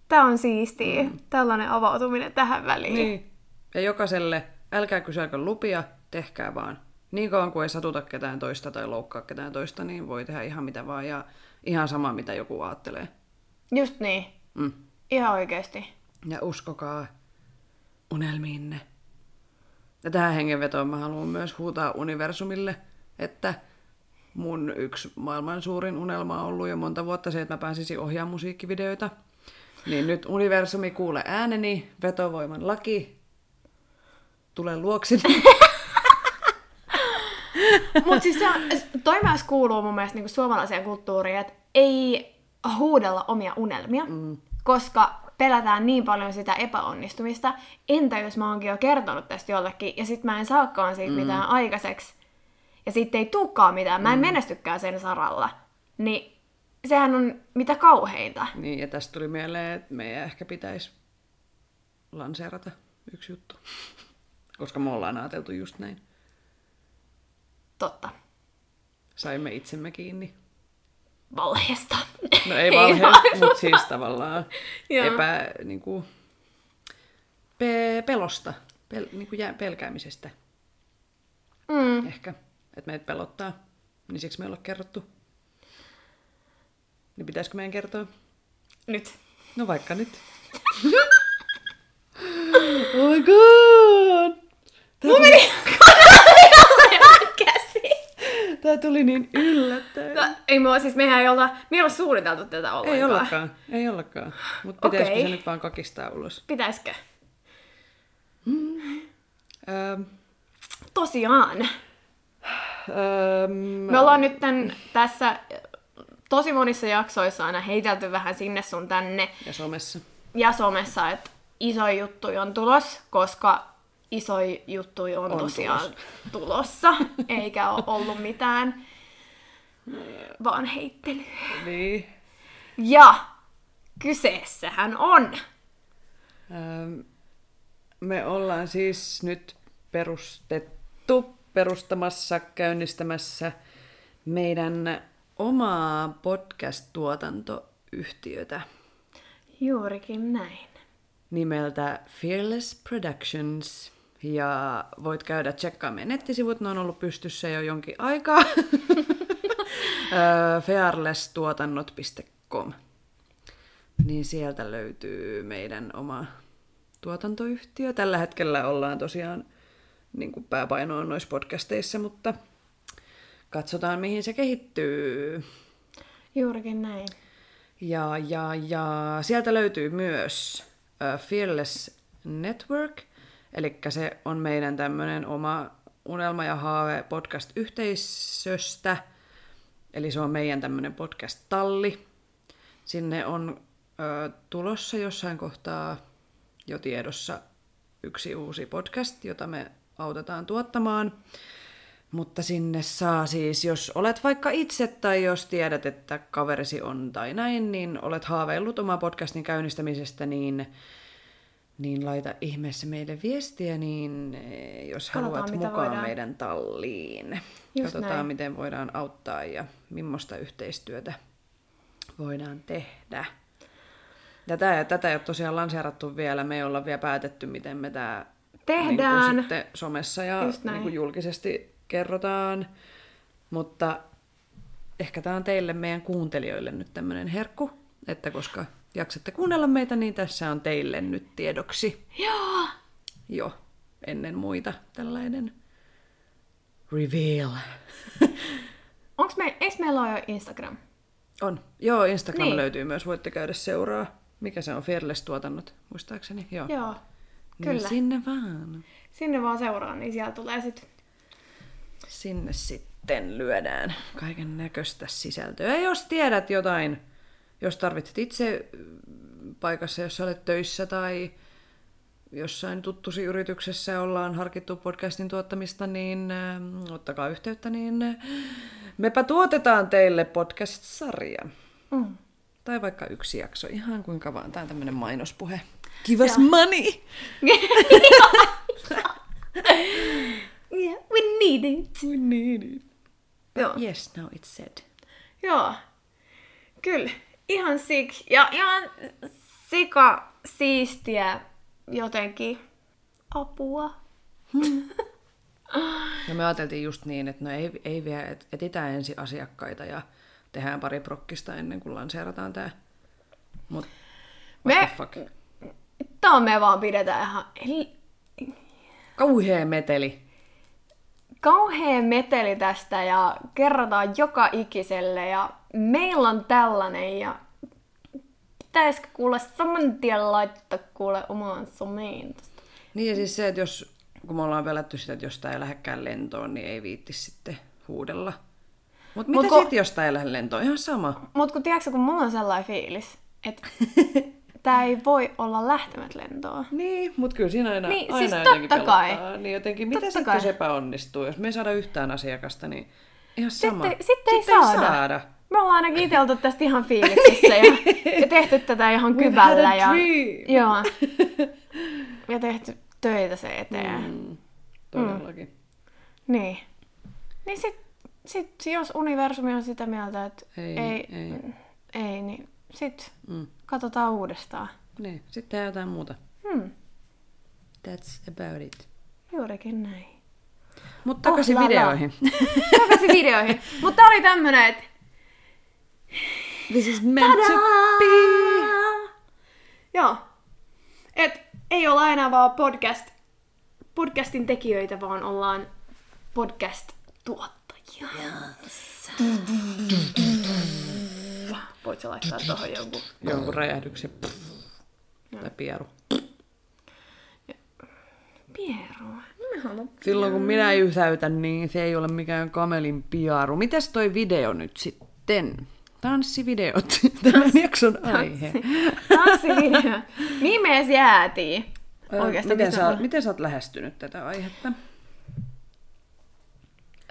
tää on siistiä. Mm. Tällainen avautuminen tähän väliin. Niin. Ja jokaiselle, älkää kyselkö lupia, tehkää vaan. Niin kauan kuin ei satuta ketään toista tai loukkaa ketään toista, niin voi tehdä ihan mitä vaan ja ihan sama mitä joku ajattelee. Just niin. Mm. Ihan oikeesti. Ja uskokaa unelmiinne. Ja tähän hengenvetoon mä haluan myös huutaa universumille, että mun yksi maailman suurin unelma on ollut jo monta vuotta se, että mä pääsisin ohjaamaan musiikkivideoita. Niin nyt universumi kuule ääneni, vetovoiman laki, tule luokseni. Mutta siis se on, toi myös kuuluu mun mielestä niinku suomalaiseen kulttuuriin, että ei huudella omia unelmia, mm. koska pelätään niin paljon sitä epäonnistumista. Entä jos mä oonkin jo kertonut tästä jollekin, ja sit mä en saakaan siitä mm. mitään aikaiseksi, ja sitten ei tulekaan mitään, mä en mm. menestykään sen saralla, niin sehän on mitä kauheinta. niin, ja tästä tuli mieleen, että meidän ehkä pitäisi lanseerata yksi juttu. Koska me ollaan ajateltu just näin. Totta. Saimme itsemme kiinni. Valheesta. No ei vaan. valhe, mutta siis tavallaan epä, niin kuin, pe, pelosta, pel, niin kuin jää, pelkäämisestä Mm. ehkä, että meitä pelottaa, niin siksi me ei olla kerrottu. Niin pitäisikö meidän kertoa? Nyt. No vaikka nyt. oh my god! Tää Mun tuli, meni tää tuli niin yllättäen. No, ei mua, siis mehän ei olla, me ei olla suunniteltu tätä ollenkaan. ei ollakaan, ei ollakaan. Mutta pitäisikö Okei. se nyt vaan kakistaa ulos? Pitäisikö? Öö, Tosiaan. Öö, Me ollaan nyt tän, tässä tosi monissa jaksoissa aina heitelty vähän sinne sun tänne ja somessa. ja somessa, että iso juttu on tulos, koska iso juttu on, On tosiaan tulossa, eikä ole ollut mitään vaan heittelyä. Niin. Ja kyseessähän on? Ähm, me ollaan siis nyt perustettu, perustamassa, käynnistämässä meidän omaa podcast-tuotantoyhtiötä Juurikin näin. nimeltä Fearless Productions. Ja voit käydä tsekkaamaan meidän nettisivut, ne on ollut pystyssä jo jonkin aikaa. Fearlesstuotannot.com. Niin sieltä löytyy meidän oma tuotantoyhtiö. Tällä hetkellä ollaan tosiaan niin kuin pääpaino on noissa podcasteissa, mutta katsotaan mihin se kehittyy. Juurikin näin. Ja, ja, ja sieltä löytyy myös uh, Fearless Network, eli se on meidän tämmöinen oma unelma ja haave podcast-yhteisöstä, eli se on meidän tämmöinen podcast-talli. Sinne on ö, tulossa jossain kohtaa jo tiedossa yksi uusi podcast, jota me autetaan tuottamaan. Mutta sinne saa siis, jos olet vaikka itse tai jos tiedät, että kaverisi on tai näin, niin olet haaveillut oman podcastin käynnistämisestä, niin, niin laita ihmeessä meille viestiä, niin eh, jos Katsotaan, haluat mukaan voidaan. meidän talliin. Just Katsotaan, näin. miten voidaan auttaa ja millaista yhteistyötä voidaan tehdä. Tätä, tätä ei ole tosiaan lanseerattu vielä, me ei olla vielä päätetty, miten me tämä Tehdään. Niin sitten somessa ja niin kuin julkisesti kerrotaan. Mutta ehkä tämä on teille, meidän kuuntelijoille nyt tämmöinen herkku, että koska jaksatte kuunnella meitä, niin tässä on teille nyt tiedoksi Joo! jo ennen muita tällainen reveal. Onks me, eikö meillä ole jo Instagram? On. Joo, Instagram Niin. niin. löytyy myös, voitte käydä seuraa. Mikä se on? Fearless-tuotannot, muistaakseni. Joo. Joo. Niin Kyllä. sinne vaan. Sinne vaan seuraa, niin sieltä tulee sit... sinne sitten lyödään kaiken näköistä sisältöä. Ja jos tiedät jotain, jos tarvitset itse mm, paikassa, jossa olet töissä tai jossain tuttusi yrityksessä ollaan harkittu podcastin tuottamista, niin äh, ottakaa yhteyttä, niin äh, mepä tuotetaan teille podcast-sarja. Mm. Tai vaikka yksi jakso, ihan kuinka vaan. Tämä on tämmöinen mainospuhe. Give us money! Yeah, we need it. We need it. Joo. Yes, now it's said. Joo. Kyllä. Ihan sik. Ja ihan sika siistiä jotenkin apua. Ja me ajateltiin just niin, että no ei, ei vielä, et, etitään ensin asiakkaita ja tehdään pari prokkista ennen kuin lanseerataan tämä. Mut what Me- the fuck? Tää me vaan pidetään ihan Kauhea meteli. kauhea meteli tästä ja kerrotaan joka ikiselle ja meillä on tällainen ja pitäisikö kuule saman tien laittaa kuule omaan someen tosta. Niin ja siis se, että jos, kun me ollaan pelätty sitä, että jos tää ei lähdekään lentoon, niin ei viitti sitten huudella. Mutta mitä Mut kun- sitten, jos tää ei lähde lentoon? Ihan sama. Mut kun tiedätkö, kun mulla on sellainen fiilis, että tää ei voi olla lähtemät lentoon. Niin, mutta kyllä siinä aina, Niin, aina siis jotenkin totta kai. pelottaa. Niin jotenkin, mitä sitten, kai. jos epäonnistuu? Jos me ei saada yhtään asiakasta, niin ihan sama. Sitten, sitten ei Sitten saada. saada. Me ollaan ainakin itse oltu tästä ihan fiiliksissä ja, ja tehty tätä ihan kyvällä. ja, joo. ja tehty töitä se eteen. Mm. Mm, todellakin. Niin. Niin sit, sit, jos universumi on sitä mieltä, että Ei, ei, ei. ei niin sit Mm. katsotaan uudestaan. Niin, sitten tehdään jotain muuta. Hmm. That's about it. Juurikin näin. Mutta takaisin Oh, videoihin. Takaisin videoihin. Mutta oli tämmönen, että This is meant to be. Joo. Et ei olla enää vaan podcast, podcastin tekijöitä, vaan ollaan podcast-tuottajia. Yes. Voit sä laittaa tuohon jonkun? Jonkun räjähdyksen. Tai pieru. Pieru. Haluan Silloin kun minä yhtäytän, niin se ei ole mikään kamelin piaru. Mitäs toi video nyt sitten? Tanssivideot. Tämän jakson aihe. tanssivideo. Edes jäätiin? Oikeastaan miten, sä, miten sä oot lähestynyt tätä aihetta?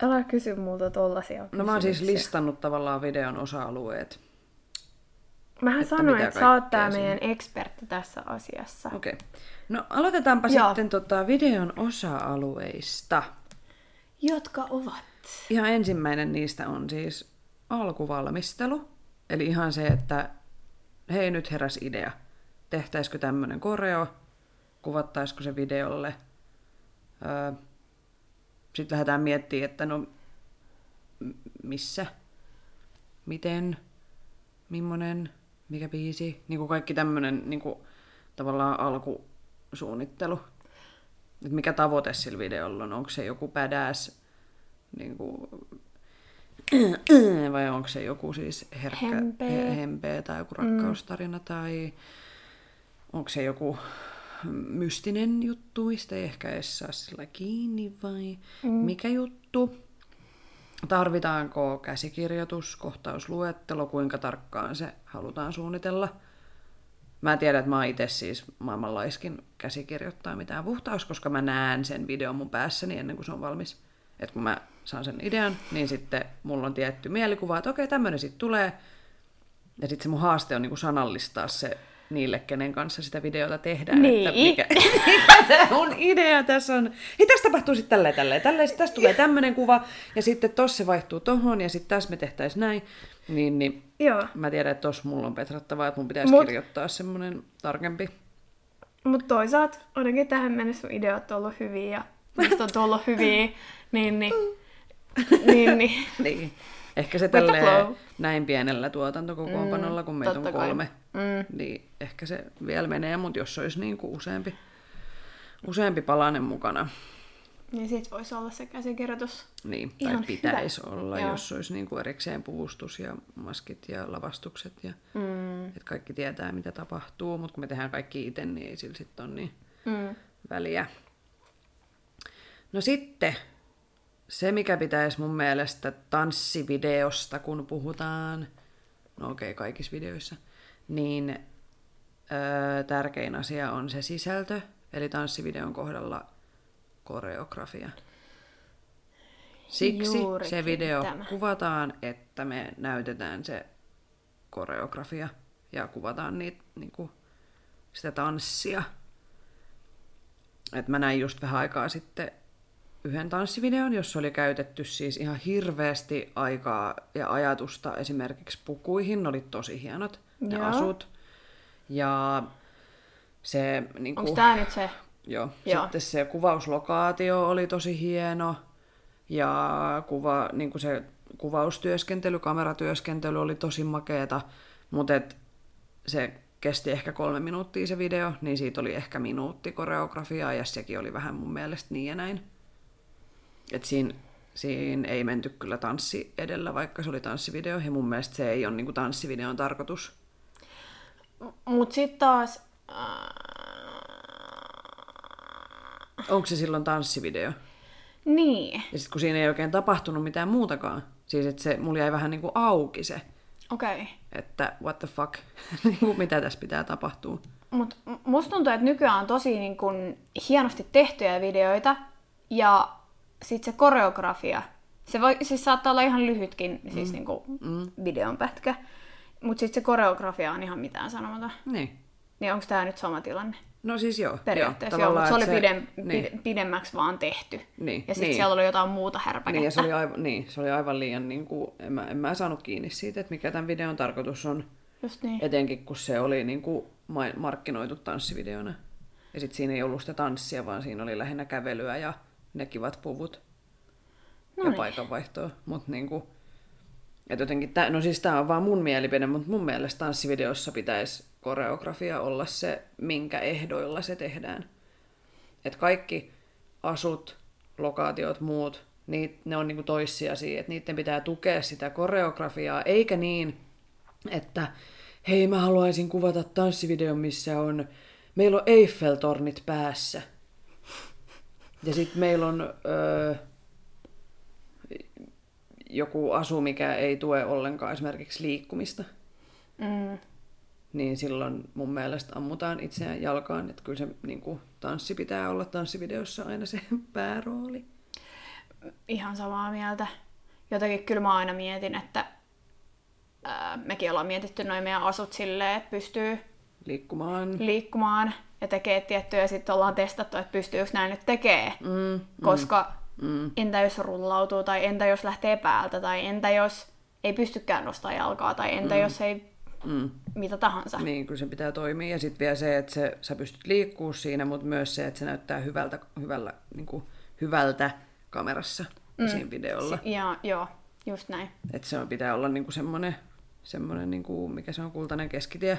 Älä kysy multa tollasia No mä oon siis listannut tavallaan videon osa-alueet. Mähän Että sanoin, että sä oot tää meidän ekspertti tässä asiassa. Okei. Okay. No aloitetaanpa Joo. sitten tota videon osa-alueista. Jotka ovat. Ihan ensimmäinen niistä on siis alkuvalmistelu. Eli ihan se, että hei nyt heräs idea. Tehtäisikö tämmöinen koreo? Kuvattaisiko se videolle? Öö, Sitten lähdetään miettimään, että no missä, miten, millainen, mikä biisi. Niin kuin kaikki tämmöinen niin kuin, tavallaan alkusuunnittelu. Et mikä tavoite sillä videolla on? Onko se joku badass niin kuin, vai onko se joku siis herkkä Hempeä. he- hempeä tai joku rakkaustarina mm. tai onko se joku mystinen juttu, mistä ei ehkä edes saa sillä kiinni vai mm. mikä juttu. Tarvitaanko käsikirjoitus, kohtausluettelo, kuinka tarkkaan se halutaan suunnitella. Mä tiedän, että mä oon itse siis maailmanlaiskin käsikirjoittaa mitään puhtaus, koska mä näen sen videon mun päässäni ennen kuin se on valmis. Et kun mä saan sen idean, niin sitten mulla on tietty mielikuva, että okei, tämmöinen sitten tulee. Ja sitten se mun haaste on niinku sanallistaa se niille, kenen kanssa sitä videota tehdään. Niin. Että mikä, mikä tämä mun idea tässä on. Hei, tässä tapahtuu sitten tälleen, tälleen, tälleen. Sitten tässä tulee tämmöinen kuva, ja sitten tossa se vaihtuu tohon, ja sitten tässä me tehtäisiin näin. Niin, niin Joo. mä tiedän, että tossa mulla on petrattavaa, että mun pitäisi Mut- kirjoittaa semmoinen tarkempi. Mutta toisaalta ainakin tähän mennessä sun ideat on ollut hyviä ja musta on tullut hyviä, niin, niin, niin, niin. Niin. Ehkä se tälleen näin pienellä tuotantokokoonpanolla, kun meitä on kolme, Mm. niin ehkä se vielä menee, mutta jos olisi niin kuin useampi, useampi palanen mukana, Niin sit voisi olla se käsikirjoitus. niin, Ihan tai pitäisi hyvä. olla, Joo. jos olisi niin kuin erikseen puvustus ja maskit ja lavastukset, ja Mm. että kaikki tietää, mitä tapahtuu, mutta kun me tehdään kaikki itse, niin ei sillä sitten ole niin Mm. väliä. No sitten se, mikä pitäisi mun mielestä tanssivideosta, kun puhutaan, no okei, okay, kaikissa videoissa, niin öö, tärkein asia on se sisältö, eli tanssivideon kohdalla koreografia. Siksi se Juurikin video tämä. kuvataan, että me näytetään se koreografia ja kuvataan niitä, niinku, sitä tanssia. Et mä näin just vähän aikaa sitten yhden tanssivideon, jossa oli käytetty siis ihan hirveästi aikaa ja ajatusta esimerkiksi pukuihin. Ne oli tosi hienot, ne Joo. asut. Ja se... Niin Onko tää nyt se? Joo. Joo. Sitten se kuvauslokaatio oli tosi hieno. Ja kuva, niin kuin se kuvaustyöskentely, kameratyöskentely oli tosi makeeta. Mutta se kesti ehkä kolme minuuttia se video, niin siitä oli ehkä minuutti koreografiaa ja sekin oli vähän mun mielestä niin ja näin. Et siinä, siinä ei menty kyllä tanssi edellä, vaikka se oli tanssivideo. Ja mun mielestä se ei ole niin tanssivideon tarkoitus. Mut sit taas... Äh, Onko se silloin tanssivideo? niin. Ja sitten kun siinä ei oikein tapahtunut mitään muutakaan. Siis että se, mulla jäi vähän niin kuin auki se, Okei. Okay. että what the fuck, niin kuin mitä tässä pitää tapahtua. Mut musta tuntuu, että nykyään on tosi niin kun, hienosti tehtyjä videoita ja sit se koreografia. Se voi, siis saattaa olla ihan lyhytkin siis mm. niin kuin mm. videon pätkä, mutta sitten se koreografia on ihan mitään sanomatta. Niin. Niin onko tämä nyt sama tilanne? No siis joo. Periaatteessa joo, joo, mutta se oli tavallaan, pidem, niin. pidemmäksi vaan tehty. Niin, Ja sitten niin. siellä oli jotain muuta härpäkettä. Niin, ja se oli aivan, niin, se oli aivan liian, niin kuin, en, mä, en mä saanut kiinni siitä, että mikä tämän videon tarkoitus on. Just niin. Etenkin kun se oli niin kuin, ma- markkinoitu tanssivideona. Ja sitten siinä ei ollut sitä tanssia, vaan siinä oli lähinnä kävelyä ja ne kivat puvut. ja Noniin. paikanvaihtoa. Mutta niinku, et jotenkin, tää, no siis tämä on vaan mun mielipide, mutta mun mielestä tanssivideossa pitäisi koreografia olla se, minkä ehdoilla se tehdään. Et kaikki asut, lokaatiot, muut, niit, ne on niinku toissijaisia, että niiden pitää tukea sitä koreografiaa, eikä niin, että hei mä haluaisin kuvata tanssivideon, missä on, meillä on Eiffel-tornit päässä. Ja sitten meillä on öö, joku asu, mikä ei tue ollenkaan esimerkiksi liikkumista. Mm. Niin silloin mun mielestä ammutaan itseään jalkaan, että kyllä se niin kuin, tanssi pitää olla tanssivideossa aina se päärooli. Ihan samaa mieltä. Jotenkin kyllä mä aina mietin, että ää, mekin ollaan mietitty noin meidän asut silleen, että pystyy Liikkumaan. liikkumaan ja tekee tiettyjä, ja sitten ollaan testattu, että pystyykö näin nyt tekee. Mm, Koska mm. entä jos rullautuu, tai entä jos lähtee päältä, tai entä jos ei pystykään nostaa jalkaa, tai entä mm. jos ei mm. mitä tahansa. Niin, kyllä se pitää toimia. Ja sitten vielä se, että se, sä pystyt liikkuu siinä, mutta myös se, että se näyttää hyvältä, hyvällä, niin kuin, hyvältä kamerassa mm. siinä videolla. Si- ja, joo, just näin. Että se on, pitää olla niin kuin semmoinen, semmoinen niin kuin, mikä se on, kultainen keskitie.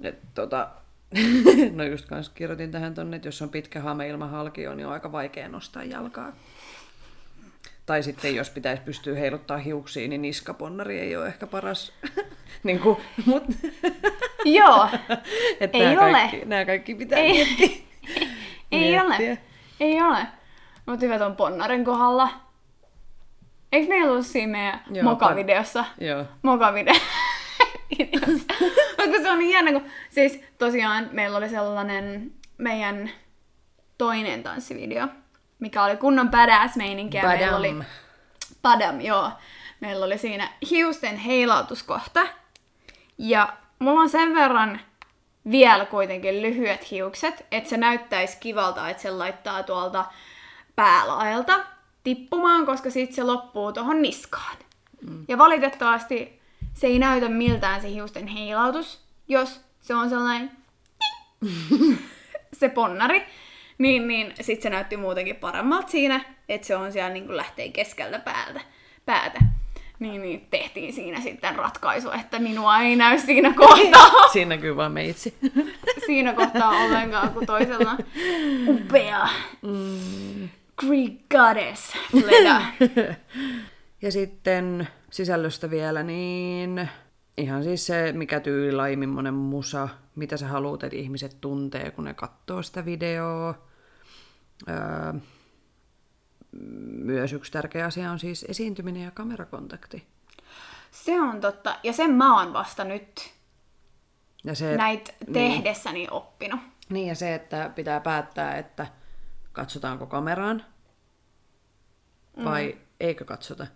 Et, tota, no just kanssa kirjoitin tähän tonne, että jos on pitkä hame ilman halkio, niin on aika vaikea nostaa jalkaa. Tai sitten jos pitäisi pystyä heiluttaa hiuksia, niin niskaponnari ei ole ehkä paras. niin kuin, mut... Joo, että Ei nämä ole. Kaikki, nämä kaikki pitää Ei. miettiä. ei miettiä. ole. Ei ole. Mutta hyvä ton ponnaren kohdalla. Eikö meillä ollut siinä meidän Joo, mokavideossa? Joo. Mokavideo. Mutta se on niin jännä, kun siis tosiaan meillä oli sellainen meidän toinen tanssivideo, mikä oli kunnon badass meininkiä. Meillä oli, Badam. Joo. Meillä oli siinä hiusten heilautuskohta. Ja mulla on sen verran vielä kuitenkin lyhyet hiukset, että se näyttäisi kivalta, että se laittaa tuolta päälaelta tippumaan, koska sitten se loppuu tuohon niskaan. Mm. Ja valitettavasti se ei näytä miltään se hiusten heilautus, jos se on sellainen se ponnari, niin, niin sitten se näytti muutenkin paremmalta siinä, että se on siellä niin kuin lähtee keskeltä päältä, päätä. Niin, niin tehtiin siinä sitten ratkaisu, että minua ei näy siinä kohtaa, Siinä näkyy vaan meitsi. siinä kohtaa ollenkaan, kun toisella upea Mm. Greek goddess Fleda. Ja sitten sisällöstä vielä, niin ihan siis se, mikä tyylilai, millainen musa, mitä sä haluat, että ihmiset tuntee, kun ne katsoo sitä videoa. Öö, myös yksi tärkeä asia on siis esiintyminen ja kamerakontakti. Se on totta, ja sen mä oon vasta nyt Ja se, näitä niin, tehdessäni oppinut. niin, ja se, että pitää päättää, että katsotaanko kameraan vai mm. eikö katsota.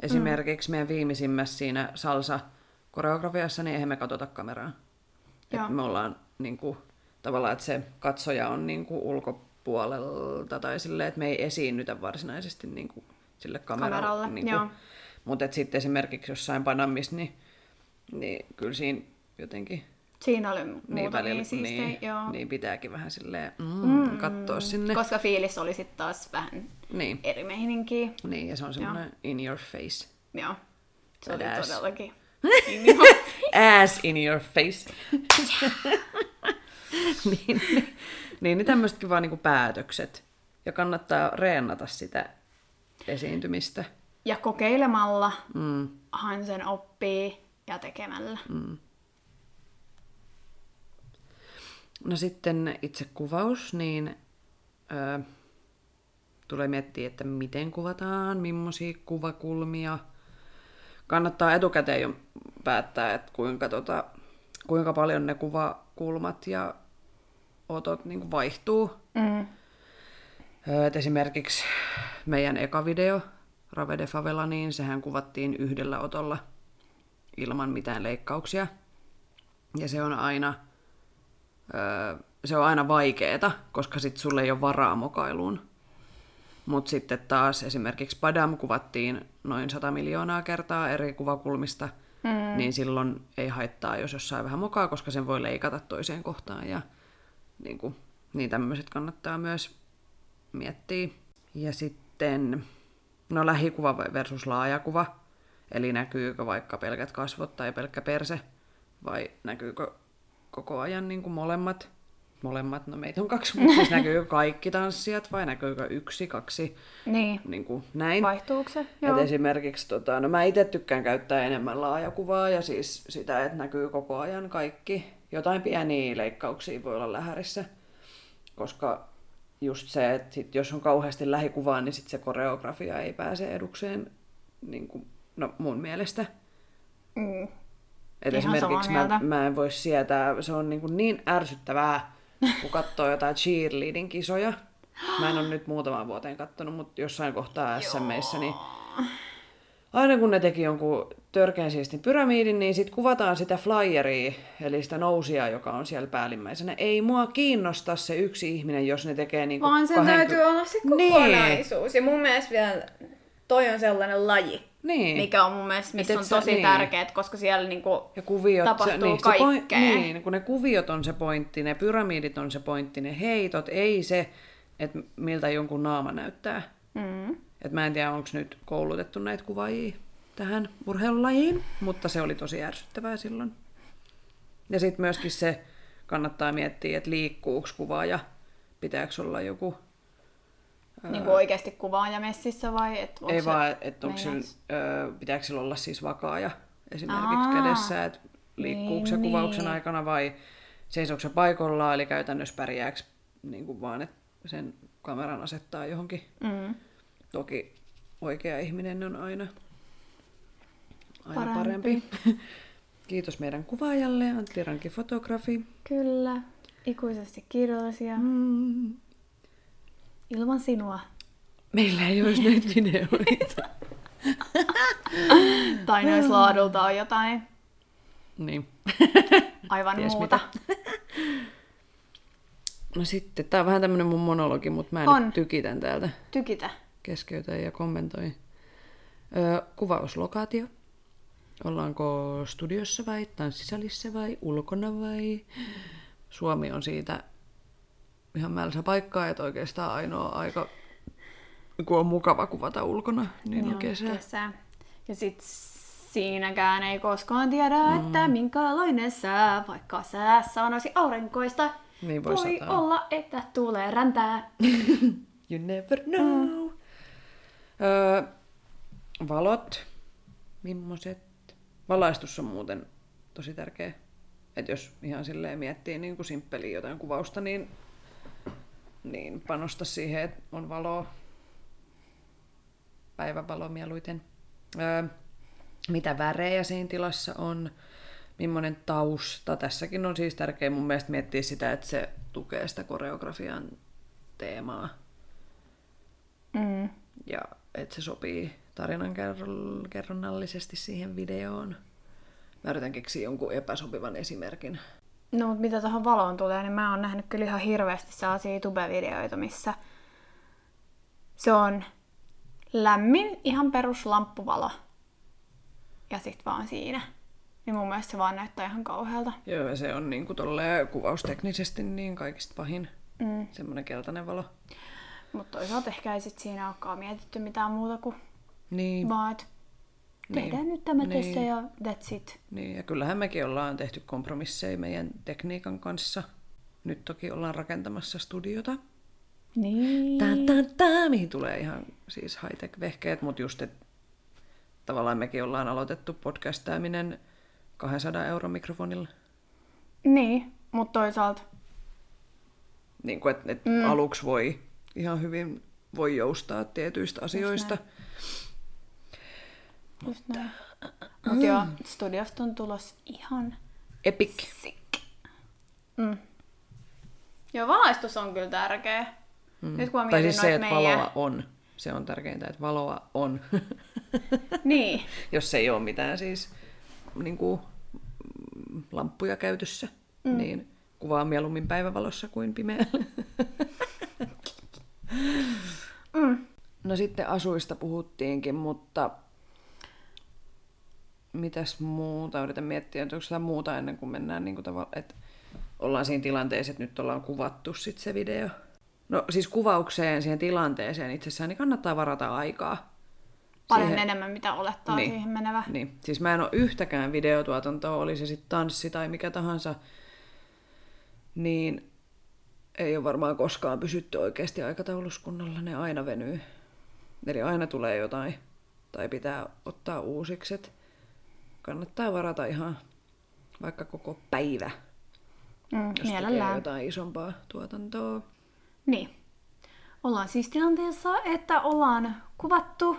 Esimerkiksi meidän viimeisimmässä siinä salsa-koreografiassa, niin eihän me katsota kameraan. Joo. Et me ollaan niin kuin, tavallaan, että se katsoja on niin kuin, ulkopuolelta tai silleen, että me ei esiinnytä varsinaisesti niin kuin, sille kameralle. Kameralle, niin. Mutta sitten esimerkiksi jossain Panamissa, niin, niin kyllä siinä jotenkin Siinä oli niin, muutamia välillä, siistejä, niin, joo. niin pitääkin vähän silleen mm, katsoa sinne. Koska fiilis oli sitten taas vähän Niin, eri meininkiä. niin, ja se on semmoinen in your face. Joo. Se oli Badass. todellakin. Ass in your face. niin, niin, niin, niin tämmöisetkin vaan niinku päätökset. Ja kannattaa reenata sitä esiintymistä. ja kokeilemalla Mm. hän sen oppii ja tekemällä. No sitten itse kuvaus, niin ö, tulee miettiä, että miten kuvataan, millaisia kuvakulmia. Kannattaa etukäteen jo päättää, että kuinka, tota, kuinka paljon ne kuvakulmat ja otot niin kuin vaihtuu. Mm. Ö, Et esimerkiksi meidän eka video, Rave de Favela, niin sehän kuvattiin yhdellä otolla ilman mitään leikkauksia. Ja se on aina, öö, se on aina vaikeeta, koska sit sulle ei ole varaa mokailuun. Mutta sitten taas esimerkiksi Padam kuvattiin noin 100 miljoonaa kertaa eri kuvakulmista, mm. niin silloin ei haittaa, jos jossain vähän mokaa, koska sen voi leikata toiseen kohtaan. Ja niin, kuin, niin tämmöiset kannattaa myös miettiä. Ja sitten, no lähikuva versus laajakuva. Eli näkyykö vaikka pelkät kasvot tai pelkkä perse, vai näkyykö koko ajan niin kuin molemmat? Molemmat, no meitä on kaksi, mutta siis näkyykö kaikki tanssijat vai näkyykö yksi, kaksi, Niin. niin kuin näin. Vaihtuuko se? Et Joo. esimerkiksi, tota, no mä itse tykkään käyttää enemmän laajakuvaa ja siis sitä, että näkyy koko ajan kaikki. Jotain pieniä leikkauksia voi olla lähärissä, koska just se, että sit jos on kauheasti lähikuvaa, niin sit se koreografia ei pääse edukseen, niin kuin, no mun mielestä. Mm. Et Ihan esimerkiksi mä, mä en voi sietää, se on niin, kuin niin ärsyttävää, kun katsoo jotain cheerleading kisoja. Mä en ole nyt muutamaan vuoteen kattonut, mutta jossain kohtaa SMissä, niin aina kun ne teki jonkun törkeän siistin pyramidin, niin sitten kuvataan sitä flyeria, eli sitä nousia, joka on siellä päällimmäisenä. Ei mua kiinnosta se yksi ihminen, jos ne tekee niinku Vaan sen kahden... täytyy olla se Niin. kokonaisuus. Ja mun mielestä vielä toi on sellainen laji, Niin. mikä on mun mielestä, missä on tosi niin. tärkeät, koska siellä niinku Ja kuviot, tapahtuu se, niin, se point, kaikkea. niin, kun ne kuviot on se pointti, ne pyramidit on se pointti, ne heitot, ei se, että miltä jonkun naama näyttää. Mm. Et mä en tiedä, onko nyt koulutettu näitä kuvaajia tähän urheilulajiin, mutta se oli tosi ärsyttävää silloin. Ja sitten myöskin se kannattaa miettiä, että liikkuuko kuvaaja, pitääkö olla joku, Niin kuin oikeasti kuvaaja messissä vai? Et onko ei se vaan, että pitääkö sillä olla siis vakaaja esimerkiksi Aa, kädessä, että liikkuuko niin, se kuvauksen niin. aikana vai seisooko se paikallaan, eli käytännössä pärjääkö niin kuin vaan, että sen kameran asettaa johonkin. Mm. Toki oikea ihminen on aina, aina Parempi. parempi. Kiitos meidän kuvaajalle, Antti Ranki Fotografi. Kyllä. Ikuisesti kiitollisia. Mm. Ilman sinua. Meillä ei olisi näitä videoita. Tai ne olisi laadultaan jotain niin. aivan Ties muuta. No sitten, tää on vähän tämmönen mun monologi, mutta mä On. nyt tykitän täältä. Tykitä. Keskeytän ja kommentoin. Öö, kuvauslokaatio. Ollaanko studiossa vai tanssisalissä vai ulkona vai... Suomi on siitä ihan mälsä paikkaa, että oikeastaan ainoa aika, kun on mukava kuvata ulkona, niin on kesä. kesä. Ja sit siinäkään ei koskaan tiedä, mm. että minkälainen sää, vaikka säässä on olisi aurinkoista. Niin voi voi sataa. olla, että tulee räntää. You never know. Mm. Öö, valot, mimmoset. Valaistus on muuten tosi tärkeä. Et jos ihan silleen miettii niin kuin simppeliä jotain kuvausta, niin, niin panosta siihen, että on valoa. Päivävalo mieluiten. Öö, mitä värejä siinä tilassa on, millainen tausta. Tässäkin on siis tärkeää mun mielestä miettiä sitä, että se tukee sitä koreografian teemaa Mm. ja että se sopii tarinan kerro- kerronnallisesti siihen videoon. Mä yritän keksiä jonkun epäsopivan esimerkin. No, mutta mitä tuohon valoon tulee, niin mä oon nähnyt kyllä ihan hirveästi sellaisia tube-videoita, missä se on lämmin, ihan perus lamppuvalo. Ja sit vaan siinä. Niin mun mielestä se vaan näyttää ihan kauhealta. Joo, ja se on niin kuin kuvausteknisesti niin kaikista pahin. Mm. Semmoinen keltainen valo. Mutta toisaalta ehkä ei sit siinä olekaan mietitty mitään muuta kuin Niin, vaan, että Niin. tehdään nyt tämä Niin. tässä ja that's it. niin, ja kyllähän mekin ollaan tehty kompromisseja meidän tekniikan kanssa. Nyt toki ollaan rakentamassa studiota. Niin. Tää, tää, tää, mihin tulee ihan siis high-tech-vehkeet, mutta just, että tavallaan mekin ollaan aloitettu podcastaaminen 200 euron mikrofonilla. Niin, mutta toisaalta Niin kuin, että, että mm. aluksi voi ihan hyvin voi joustaa tietyistä asioista. just näin. Mut joo, studiosta on tulos ihan Epic. sick. Mm. Joo, valaistus on kyllä tärkeä. Mm. Nyt kun mä Tai siis se, että meidän... valoa on. Se on tärkeintä, että valoa on. Niin, Jos ei ole mitään siis niin kuin, mm, lamppuja käytössä, mm. niin kuvaa mieluummin päivävalossa kuin pimeällä. mm. No sitten asuista puhuttiinkin, mutta mitäs muuta? Yritän miettiä, että onko jotain muuta ennen kuin mennään niin kuin tavalla, että ollaan siinä tilanteessa, että nyt ollaan kuvattu sit se video. No siis kuvaukseen, siihen tilanteeseen itsessään, niin kannattaa varata aikaa. paljon Siihen- enemmän mitä olettaa Niin. siihen menevä. Niin, siis mä en ole yhtäkään videotuotantoa, oli se sitten tanssi tai mikä tahansa, niin ei ole varmaan koskaan pysytty oikeasti aikataulussa kunnolla, ne aina venyy. Eli aina tulee jotain, tai pitää ottaa uusiksi, et kannattaa varata ihan vaikka koko päivä, Mm, jos tekee jotain isompaa tuotantoa. Niin. Ollaan siis tilanteessa, että ollaan kuvattu.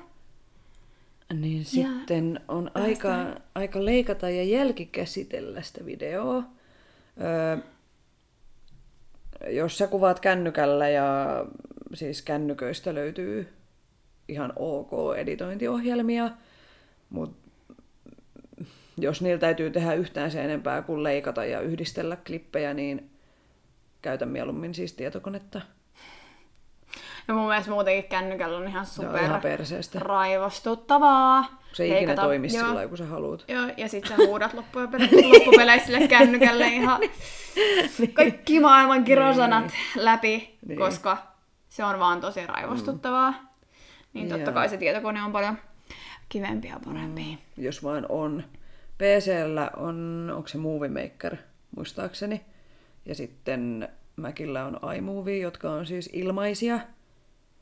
Niin sitten on aika, aika leikata ja jälkikäsitellä sitä videoa. Öö, jos sä kuvaat kännykällä ja siis kännyköistä löytyy ihan ok editointiohjelmia, Mutta jos niillä täytyy tehdä yhtään sen enempää kuin leikata ja yhdistellä klippejä, niin käytän mieluummin siis tietokonetta. Ja mun mielestä muutenkin kännykällä on ihan Se on super ihan perseestä. raivostuttavaa. Se ei ikinä toimi Joo. sillä lailla, kun sä haluat. Joo, ja sit sä huudat loppupeleissä sille kännykälle ihan kaikki maailman kirosanat läpi, Niin. koska se on vaan tosi raivostuttavaa. Niin totta Joo. kai se tietokone on paljon kivempi ja parempi. jos vaan on. PCllä on, onko se Movie Maker, muistaakseni. Ja sitten Macillä on iMovie, jotka on siis ilmaisia,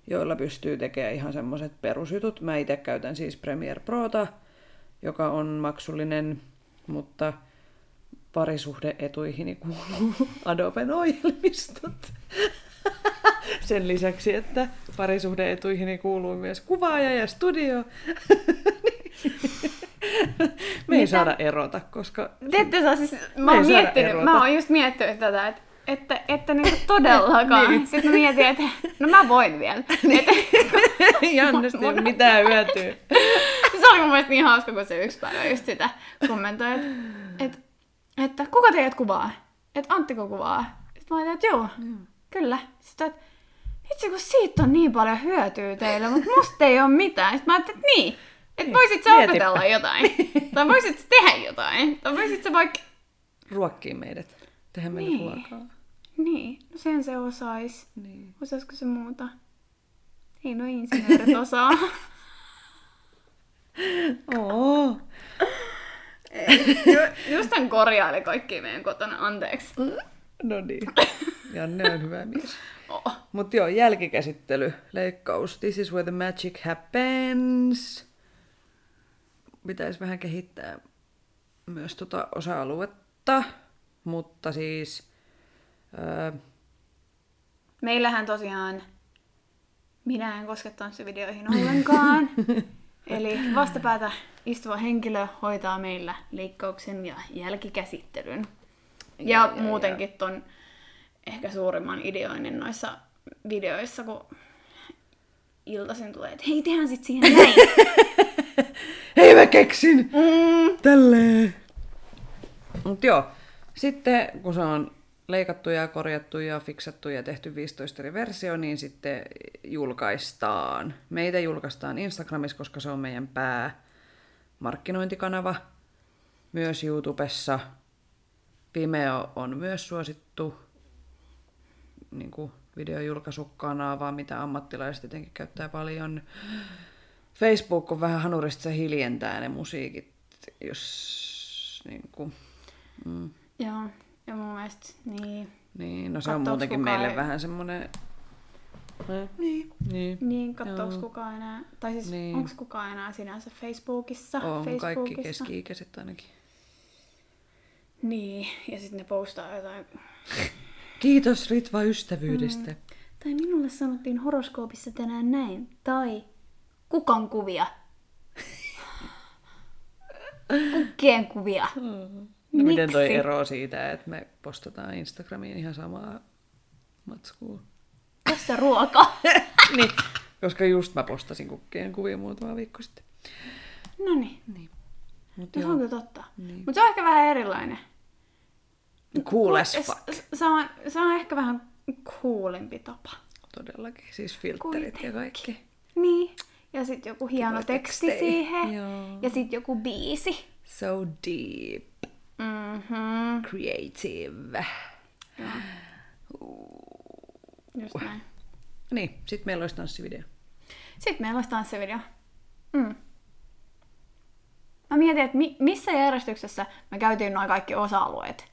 joilla pystyy tekemään ihan semmoiset perusjutut. Mä itse käytän siis Premiere Prota, joka on maksullinen, mutta parisuhdeetuihini kuuluu Adoben ohjelmistot. Sen lisäksi, että parisuhdeetuihini kuuluu myös kuvaaja ja studio. Me ei Mitä? saada erota, koska Te ette saa siis, mä oon, miettinyt, erota. mä oon just miettinyt tätä, että että, että niinku todellakaan. Niin. Sitten mä mietin, että no mä voin vielä. Että, Jannesta ei ole mitään hyötyä. se oli mun mielestä niin hauska, kun se yksi päivä just sitä kommentoi, että, että, että kuka teidät kuvaa? Että Anttiko kuvaa? Sitten mä ajattelin, että joo, kyllä. Sitten että itse kun siitä on niin paljon hyötyä teille, mutta musta ei ole mitään. Sitten mä ajattelin, että niin. Että voisit sä mietipä. opetella jotain. tai voisit sä tehdä jotain. Tai voisit sä vaikka... Ruokkii meidät. Tehdä meille Niin. ruokaa. Niin, no sen se osais. Niin. Osaisiko se muuta? Ei no insinöörit osaa. Oo. Ju- Just hän korjaili kaikki meidän kotona, anteeksi. No niin. Janne on hyvä mies. Oh. Mutta joo, jälkikäsittely, leikkaus. This is where the magic happens. Pitäisi vähän kehittää myös tota osa-aluetta, mutta siis... Öö, Meillähän tosiaan minä en koske tanssivideoihin ollenkaan. Eli vastapäätä istuva henkilö hoitaa meillä leikkauksen ja jälkikäsittelyn. Ja, Ja, ja, muutenkin ton ehkä suurimman ideoinnin noissa videoissa, kun iltaisin tulee, että hei, tehdään sit siihen näin. Hei mä keksin! mm. Tälleen! Mut joo, sitten kun se on leikattu ja korjattu ja fiksattu ja tehty 15 eri versio, niin sitten julkaistaan. Meitä julkaistaan Instagramissa, koska se on meidän päämarkkinointikanava. Myös YouTubessa. Vimeo on myös suosittu niin kuin videojulkaisukanava, mitä ammattilaiset jotenkin käyttää paljon. Facebook on vähän hanurista, se hiljentää ne musiikit, jos niin kuin, mm, Joo, ja mun mielestä niin, niin, no se on muutenkin kukaan meille ei- vähän semmoinen... Niin. Niin. niin kattooks Joo. kukaan enää, tai siis Niin. niin. onko kukaan enää sinänsä Facebookissa? On kaikki Facebookissa? keski-ikäiset ainakin. Niin, ja sitten ne postaa jotain. Kiitos Ritva ystävyydestä. Mm. Tai minulle sanottiin horoskoopissa tänään näin. Tai kukan kuvia. Kukkien kuvia. No miten toi ero siitä, että me postataan Instagramiin ihan samaa matskua? Tässä ruoka. niin, koska just mä postasin kukkien kuvia muutama viikko sitten. no niin, Niin. Mut no se on kyllä totta. Niin. Mutta se on ehkä vähän erilainen. cool as S- fuck. Se on, se on ehkä vähän coolimpi tapa. Todellakin, siis filterit ja kaikki. Niin. Ja sitten joku hieno teksti tekstejä. siihen. Joo. Ja sitten joku biisi. So deep, Mhm. creative. Just näin. Niin, sit meillä olisi tanssivideo. Sitten meillä olisi tanssivideo. Mm. Mä mietin, että mi- missä järjestyksessä me käytiin noin kaikki osa-alueet.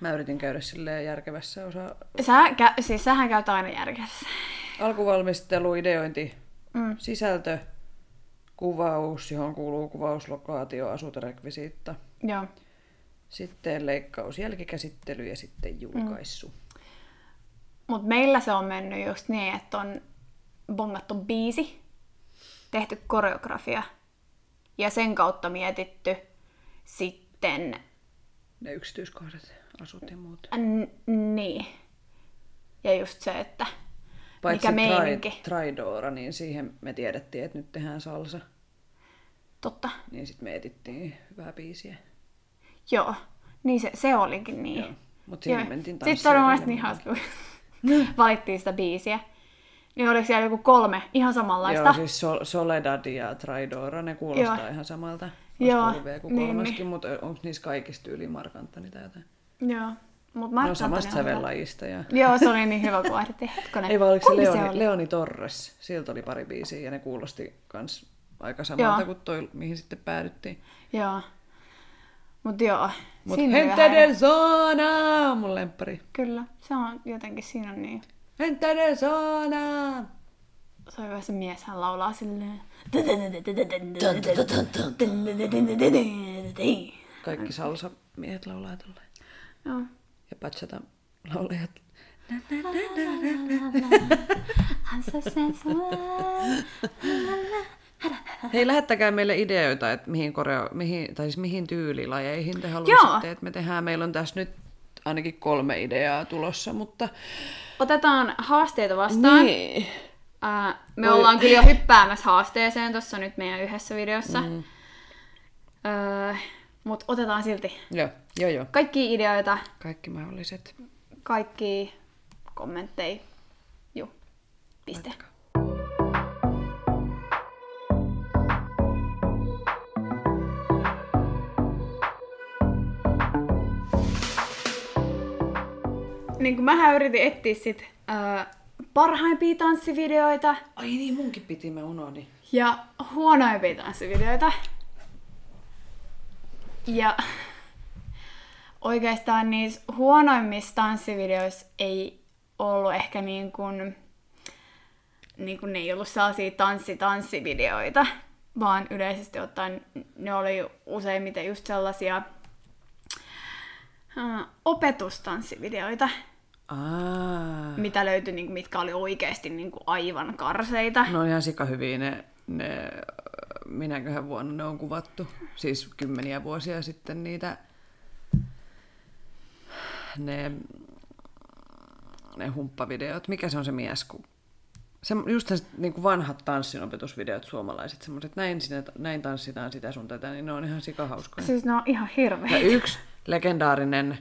Mä yritin käydä silleen järkevässä osa Sä, kä- siis sähän käyt aina järkevässä. alkuvalmistelu, ideointi, Mm. sisältö, kuvaus, johon kuuluu kuvauslokaatio, asuterekvisiitta, Joo. sitten leikkaus, jälkikäsittely ja sitten julkaissu. Mut meillä se on mennyt just niin, että on bongattu biisi, tehty koreografia ja sen kautta mietitty sitten Ne yksityiskohdat, asut ja muut. n- niin. Ja just se, että Paitsi mikä meininki. Tridora, niin siihen me tiedettiin, että nyt tehdään salsa. Totta. Niin sit me etittiin hyvää biisiä. Joo. Niin se, se olikin niin. Joo. Mut sinne Joo. mentiin Sitten se oli mun ja mielestä niin hauska, kun valittiin sitä biisiä. Niin oliko siellä joku kolme ihan samanlaista? Joo, siis Sol- Soledad ja Traidora, ne kuulostaa Joo. ihan samalta. Joo, Joo, vielä kuin niin, kolmaskin, niin. mutta onko niissä kaikista yli Mark Antoni tai jotain? Joo. Mut Mark on samasta sävellajista. Ja... Joo, se oli niin hyvä, kun vaihdettiin hetkonen. Ei vaan oliko se Leoni, oli? Leoni Torres, siltä oli pari biisiä ja ne kuulosti kans aika samalta Joo. kuin toi, mihin sitten päädyttiin. Joo. Mut joo. Mut vähän- de Zona on mun lemppari. Kyllä, se on jotenkin, siinä on niin. Gente de Zona! Se on hyvä se mies, hän laulaa silleen. Kaikki salsa miehet laulaa tolleen. Joo. Ja bachata laulajat. Hei, lähettäkää meille ideoita, että mihin, koreo, mihin, tai siis mihin tyylilajeihin te haluaisitte, että me tehdään. Meillä on tässä nyt ainakin kolme ideaa tulossa, mutta... Otetaan haasteita vastaan. Niin. Ää, me Voi- ollaan kyllä jo hyppäämässä haasteeseen tuossa nyt meidän yhdessä videossa. Mm. Öö, Mutta otetaan silti Joo, joo, joo. kaikki ideoita, Kaikki mahdolliset. kaikki kommentteja. Juu, piste. Niin kuin mähän yritin etsiä sit öö, parhaimpia tanssivideoita Ai niin, munkin piti, mä unohdin. ja huonoimpia tanssivideoita. Ja oikeastaan niissä huonoimmissa tanssivideoissa ei ollut ehkä niin kuin, niin kuin ne ei ollut sellaisia tanssi-tanssivideoita, vaan yleisesti ottaen ne oli useimmiten just sellaisia ää, opetustanssivideoita, Aa. mitä löytyi, niin kuin, mitkä oli oikeasti niin kuin aivan karseita. Ne on ihan sika hyviä ne, ne, minäköhän vuonna ne on kuvattu. Siis kymmeniä vuosia sitten niitä, ne, ne humppavideot. Mikä se on se mies, kun se, just se, niin kuin vanhat tanssinopetusvideot suomalaiset, semmoiset, näin, sinä, näin tanssitaan sitä sun tätä, niin ne on ihan sikahauskoja. Siis ne on ihan Ja hirveitä. yksi legendaarinen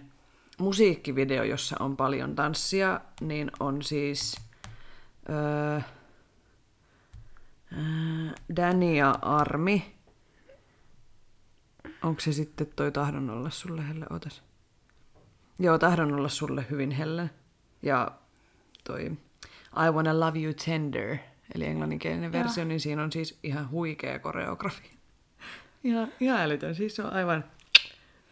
musiikkivideo, jossa on paljon tanssia, niin on siis öö, ja Armi. Onko se sitten toi Tahdon olla sulle helle? Otas. Joo, Tahdon olla sulle hyvin helle. Ja toi I Wanna Love You Tender, eli englanninkielinen Joo. versio, niin siinä on siis ihan huikea koreografia. Ihan, ihan älytön. Siis se on aivan...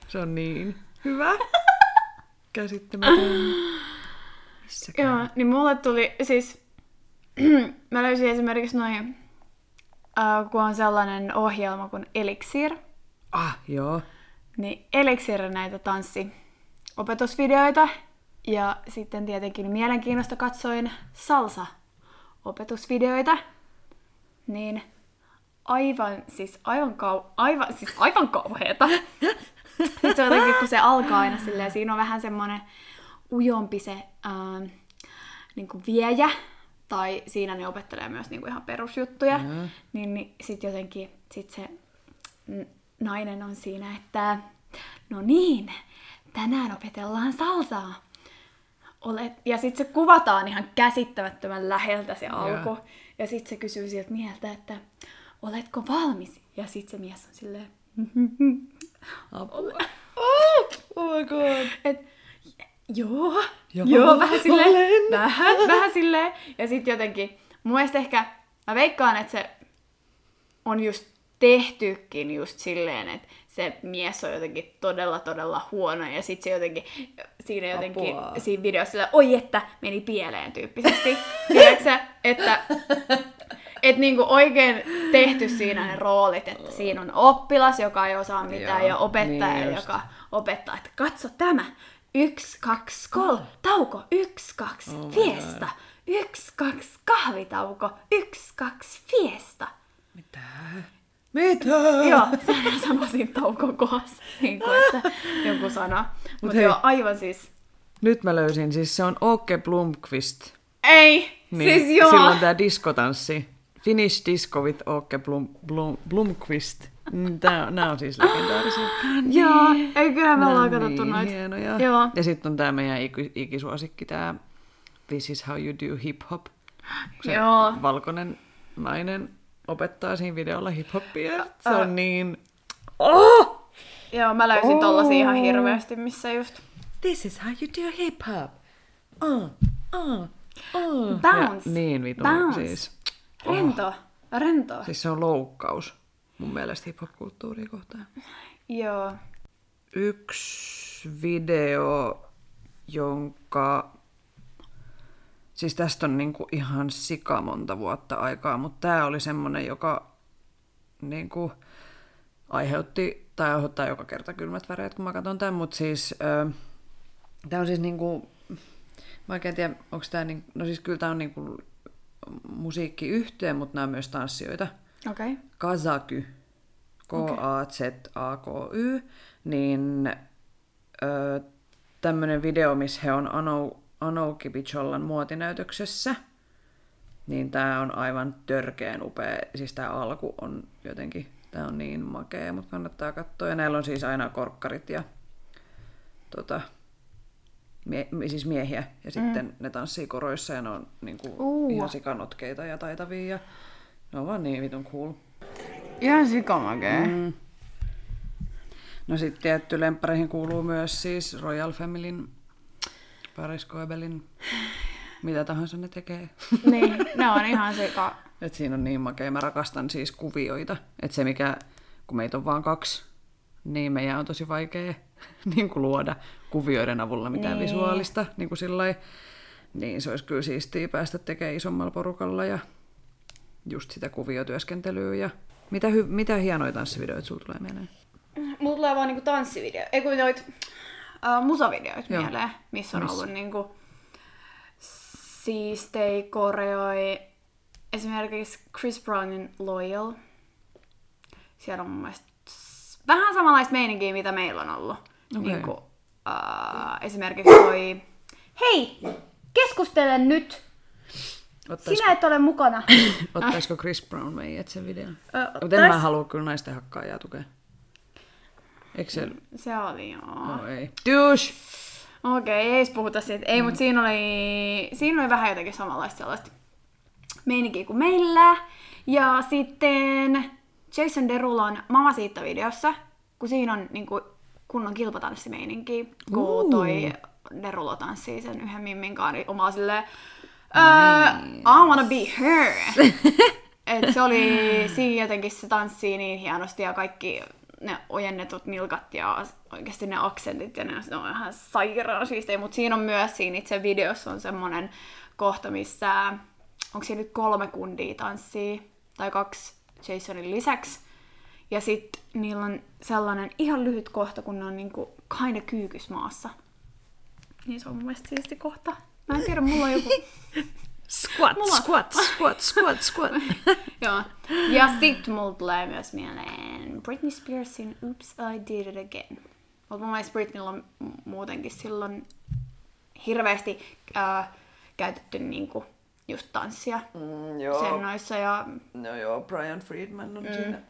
Se on niin hyvä. Käsittämätön. Missäkään? Joo, niin mulle tuli siis, mä löysin esimerkiksi noin, äh, kun on sellainen ohjelma kuin Elixir, Ah, joo. niin Elixir näitä tanssiopetusvideoita. Ja sitten tietenkin mielenkiinnosta katsoin salsa-opetusvideoita. Niin aivan, siis aivan, kau, aivan, siis aivan kauheeta. Sitten se jotenkin, kun se alkaa aina silleen, siinä on vähän semmoinen ujompi se ähm, niin kuin viejä, tai siinä ne opettelee myös niin kuin ihan perusjuttuja, Joo. niin, niin sitten jotenkin sit se nainen on siinä, että no niin, tänään opetellaan salsaa. Olet, ja sitten se kuvataan ihan käsittämättömän läheltä se alku. Joo. Ja sitten se kysyy sieltä mieltä, että oletko valmis? Ja sitten se mies on silleen, Apua. Oh, oh my god. et, joo, Joo, joo, vähän silleen, olen. vähän, vähän silleen. Ja sitten jotenkin, mun mielestä ehkä, mä veikkaan, että se on just tehtykin just silleen, että se mies on jotenkin todella, todella huono, ja sitten se jotenkin, siinä jotenkin, Apua. siinä videossa sillä, oi että, meni pieleen tyyppisesti. Tiedätkö että et niinku oikein tehty siinä ne roolit, että siinä on oppilas, joka ei osaa mitään, Joo, ja opettaja, niin just. joka opettaa, että katso tämä, yksi, kaksi, kolme, tauko, yksi, kaksi, Oh fiesta, yksi, kaksi, kahvitauko, yksi, kaksi, fiesta. Mitä? Mitä? Joo, sehän sanoi siinä taukon kohdassa, niin kuin, että joku sana. Mutta hei. joo, aivan siis, Nyt mä löysin, siis se on Åke Blomqvist. ei, Niin, siis joo. Silloin tää diskotanssi. Finnish Disco with Åke Blom, Blom, Blomqvist. Mm, Tää, nää on siis legendaarisia. Joo, ei kyllä me ollaan katsottu niin noita. hienoja. Joo. Ja sitten on tää meidän iki- ikisuosikki, tää This is how you do hip hop. Se Joo. valkoinen nainen opettaa siinä videolla hip-hoppia. Se Ä- on niin... Oh! Joo, mä löysin tollasia ihan hirveästi, missä just... This is how you do hip hop. Uh, uh, uh. Bounce. Ja niin vitun Bounce. siis. Rento. Rento. Siis se on loukkaus mun mielestä hip-hop-kulttuuria kohtaan. Joo. Yksi video, jonka... Siis tästä on niinku ihan sika monta vuotta aikaa, mutta tämä oli semmonen, joka niinku aiheutti, tai aiheuttaa joka kerta kylmät väreet, kun mä katson tämän, mutta siis tämä on siis niinku, mä oikein tiedä, onko tämä, niin, no siis kyllä tämä on niinku musiikkiyhtyö, mutta nämä on myös tanssijoita. Okei. Okay. Kazaky, K-A-Z-A-K-Y, niin ö, tämmöinen video, missä he on Anou, Anouki Bichollan muotinäytöksessä, niin tämä on aivan törkeen upea. Siis tämä alku on jotenkin, tämä on niin makea, mutta kannattaa katsoa. Ja näillä on siis aina korkkarit ja tota, mie, siis miehiä. Ja sitten mm. ne tanssii koroissa ja ne on niinku, Uu. ihan sikanotkeita ja taitavia. Ja ne on vaan niin vitun cool. Ihan sikamakee. Mm. Mm. No sitten tietty lemppareihin kuuluu myös siis Royal Familyn, Paris Goebelin, mitä tahansa ne tekee. Niin, ne on ihan sika. Et siinä on niin makea. Mä rakastan siis kuvioita. Et se mikä, kun meitä on vaan kaksi, niin meidän on tosi vaikea niin kuin luoda kuvioiden avulla mitään Niin. visuaalista. Niin, kuin sillai, niin se olisi kyllä siistiä päästä tekemään isommalla porukalla ja just sitä kuviotyöskentelyä. Ja mitä, hy- mitä hienoja tanssivideoita sulla tulee mieleen? Mulla tulee vaan niinku tanssivideo, ei kun noit uh, musavideoita Joo. mieleen, missä on ollut niinku siistei koreoi esimerkiksi Chris Brownin Loyal. Siellä on mun mielestä vähän samanlaista meininkiä, mitä meillä on ollut. Okei. Niinku, uh, esimerkiksi toi, hei, keskustele nyt, Ottaisiko, sinä et ole mukana. ottaisiko Chris Brown meidät sen videon? Ö, Mutta en mä ottais- halua kyllä naisten hakkaajaa tukea. Eikö se... Oli joo. No ei. Douche! Okei, ei edes puhuta siitä. Ei, mm. mutta siinä oli, siinä oli vähän jotenkin samanlaista sellaista meininkiä kuin meillä. Ja sitten Jason Derulan Mamacita-videossa, kun siinä on niin kuin, kunnon kilpatanssimeininki, kun Uu. toi Derulo tanssii sen yhden mimmin kanssa, niin oma silleen, uh, I wanna be her. Et se oli, siinä jotenkin se tanssii niin hienosti ja kaikki ne ojennetut nilkat ja oikeasti ne aksentit ja ne, ne on ihan sairaan siistejä, mutta siinä on myös siinä itse videossa on semmoinen kohta, missä onko siinä nyt kolme kundia tanssii tai kaksi Jasonin lisäksi. Ja sitten niillä on sellainen ihan lyhyt kohta, kun ne on niinku kinda kyykysmaassa. Niin se on mun mielestä siisti kohta. Mä en tiedä, mulla on joku... Squat, Mulla- squat, squat, squat, squat. Joo. Ja sit mulla tulee myös mieleen Britney Spearsin Oops, I Did It Again. Mutta mun mielestä Britneyllä on mu- muutenkin silloin hirveästi äh, käytetty niinku just tanssia Mm, sen noissa ja No joo, Brian Friedman on mm. siinä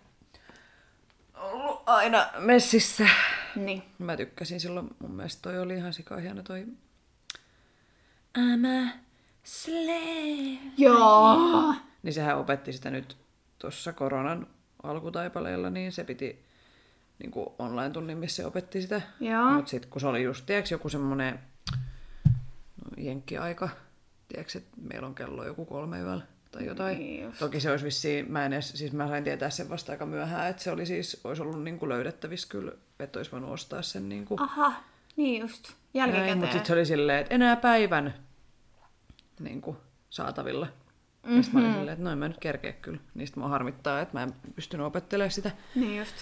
ollut aina messissä. niin. Mä tykkäsin silloin, mun mielestä toi oli ihan sika hieno toi I'm a slave. Joo. Niin sehän opetti sitä nyt tuossa koronan alkutaipaleella, niin se piti niin kuin online-tunnin, missä se opetti sitä. Joo. Mutta sitten kun se oli just, tiedätkö, joku semmoinen no, jenkkiaika, tiedätkö, että meillä on kello joku kolme yöllä tai jotain. Niin just. Toki se olisi vissiin, mä en edes, siis mä sain tietää sen vasta aika myöhään, että se oli siis, olisi ollut niin kuin löydettävissä kyllä, että olisi voinut ostaa sen niin kuin Aha, niin just. Jälkikäteen. mutta sitten se oli silleen, että enää päivän niin kuin, saatavilla. Mm-hmm. Ja sit mä olin silleen, että noin mä nyt kerkeä kyllä. Niistä mua harmittaa, että mä en pystynyt opettelemaan sitä. Niin just.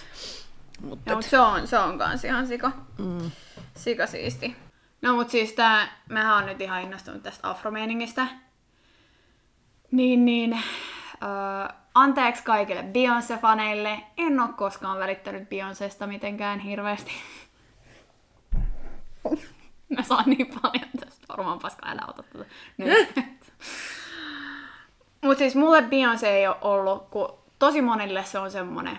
Mutta Joo, mut se on, se on kans ihan sika. Mm. Sika siisti. No mut siis tää, mähän on nyt ihan innostunut tästä afromeiningistä. Niin, niin, öö, anteeksi kaikille Beyoncé-faneille. En oo koskaan välittänyt Beyoncésta mitenkään hirveästi. Mä saan niin paljon tästä. Varmaan paska, älä ota tätä. Nyt. Mut siis mulle Beyoncé ei ole ollut, kun tosi monille se on semmonen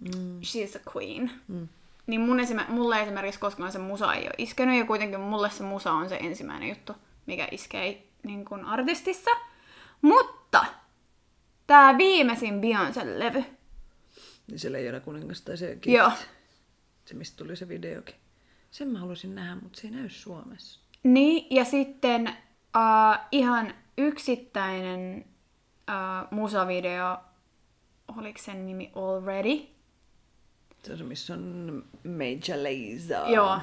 mm. she's a queen. Mm. Niin mun esim- mulle esimerkiksi koskaan se musa ei ole iskenyt, ja kuitenkin mulle se musa on se ensimmäinen juttu, mikä iskee niin kuin artistissa. Mutta tämä viimeisin Beyoncé-levy, Niin se Leijona kuningas tai se gift. Joo. Se, mistä tuli se videokin. Sen mä halusin nähdä, mutta se ei näy Suomessa. Niin, ja sitten uh, ihan yksittäinen uh, musavideo, oliko sen nimi Already? Se on missä on Major Lazer. Joo.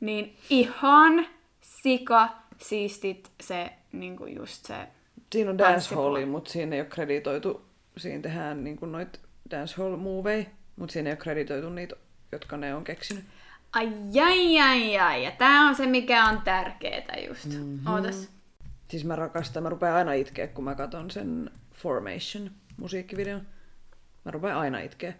Niin ihan sika siistit se, niinku just se... Siinä on dancehalli, mutta siinä ei ole kreditoitu. Siinä tehdään niin noit dancehall moveja, mutta siinä ei ole kreditoitu niitä, jotka ne on keksinyt. Ai, ai, ai, ai. Ja tää on se, mikä on tärkeetä just. Mm-hmm. Ootas. Siis mä rakastan, mä rupean aina itkeä, kun mä katson sen Formation musiikkivideon. Mä rupean aina itkeä.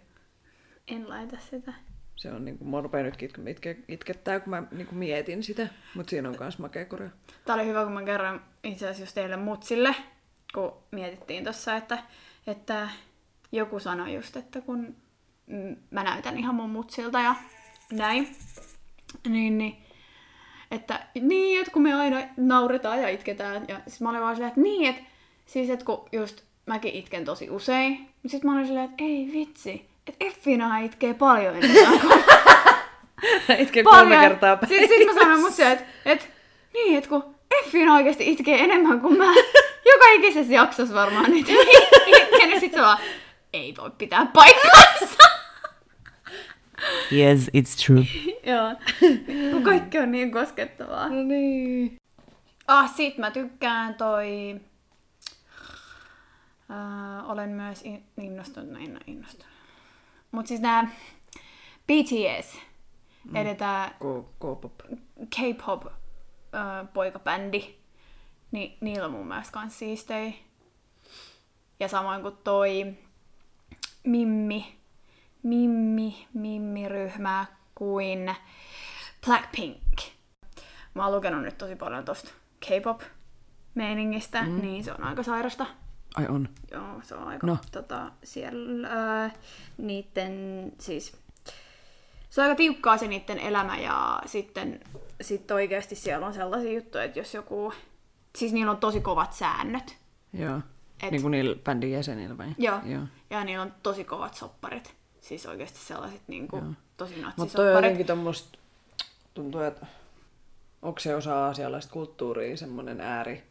En laita sitä. Se on niinku, mä rupean nytkin itke, itke, itkettää, kun mä niinku mietin sitä, mutta siinä on myös makea koreo. Tää oli hyvä, kun mä kerroin itse asiassa just teille mutsille, kun mietittiin tossa, että, että joku sanoi just, että kun mä näytän ihan mun mutsilta ja näin, niin, niin että niin, että kun me aina nauretaan ja itketään, ja siis mä olin vaan silleen, että niin, että siis, että kun just mäkin itken tosi usein, mutta sitten mä olin silleen, että ei vitsi, että Effina itkee paljon enemmän kuin Itken kolme kertaa päin. Sitten sit mä sanoin mut se, että et, niin, että kun Effina oikeasti itkee enemmän kuin mä. Joka ikisessä jaksossa varmaan niitä itken, ja sit se vaan, ei voi pitää paikkaansa. Yes, it's true. Joo, kun kaikki on niin koskettavaa. No niin. Ah, sit mä tykkään toi... Uh, olen myös in- innostunut, no en ole innostunut. Mut siis nää BTS, mm. eli tää K-pop. K-pop uh, poikabändi, niin niillä on mun mielestä kans siistei. Ja samoin kuin toi Mimmi, Mimmi, Mimmi-ryhmä kuin Blackpink. Mä oon lukenut nyt tosi paljon tosta K-pop-meiningistä, mm. niin se on aika sairasta. Ai on. Joo, se on aika No. tota, siellä äh, niitten, siis se on aika tiukkaa se niiden elämä ja sitten sit oikeasti siellä on sellaisia juttuja, että jos joku, siis niillä on tosi kovat säännöt. Joo. Et- Niin kuin niillä bändin jäsenillä vai? Joo. Joo. Ja niillä on tosi kovat sopparit. Siis oikeasti sellaiset niinku, tosi Mutta toi on natsisopparit. jotenkin tommoista, tuntuu, että onko se osa aasialaista kulttuuria, semmoinen ääri,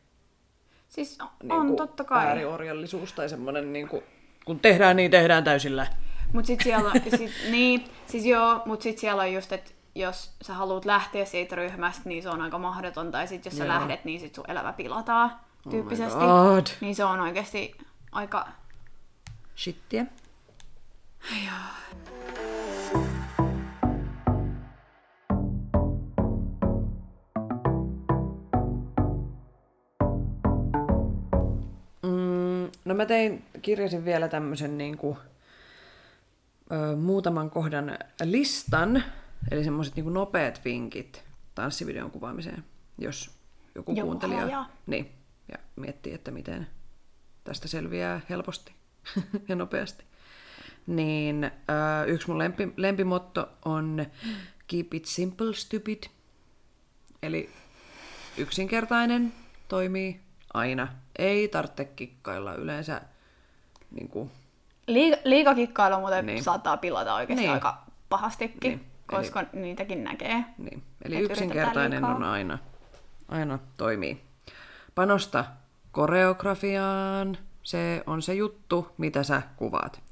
Siis on, niinku, on totta kai. ääriorjallisuus tai semmoinen, niinku, kun tehdään niin, tehdään täysillä. Mut sit siellä sit, niin, siis joo, mut sit siellä on just, että jos sä haluat lähteä siitä ryhmästä, niin se on aika mahdotonta. Ja sit jos sä Joo. Oh lähdet, niin sit sun elämä pilataan tyyppisesti. God. Niin se on oikeasti aika... Shittiä. Mm, no mä tein, kirjasin vielä tämmöisen niin kuin, ö, muutaman kohdan listan, eli semmoiset niin nopeat vinkit tanssivideon kuvaamiseen, jos joku, Joku kuuntelija hajaa. niin, ja miettii, että miten tästä selviää helposti ja nopeasti. Niin ö, yksi mun lempi, lempimotto on Keep it simple, stupid. Eli yksinkertainen toimii aina. Ei tarvitse kikkailla yleensä niin kuin, Liika, liikakikkailu muuten Niin. saattaa pilata oikeasti Niin. aika pahastikin, Niin. koska Eli... niitäkin näkee. niin. Eli yksinkertainen on aina, aina toimii. Panosta koreografiaan. Se on se juttu, mitä sä kuvaat.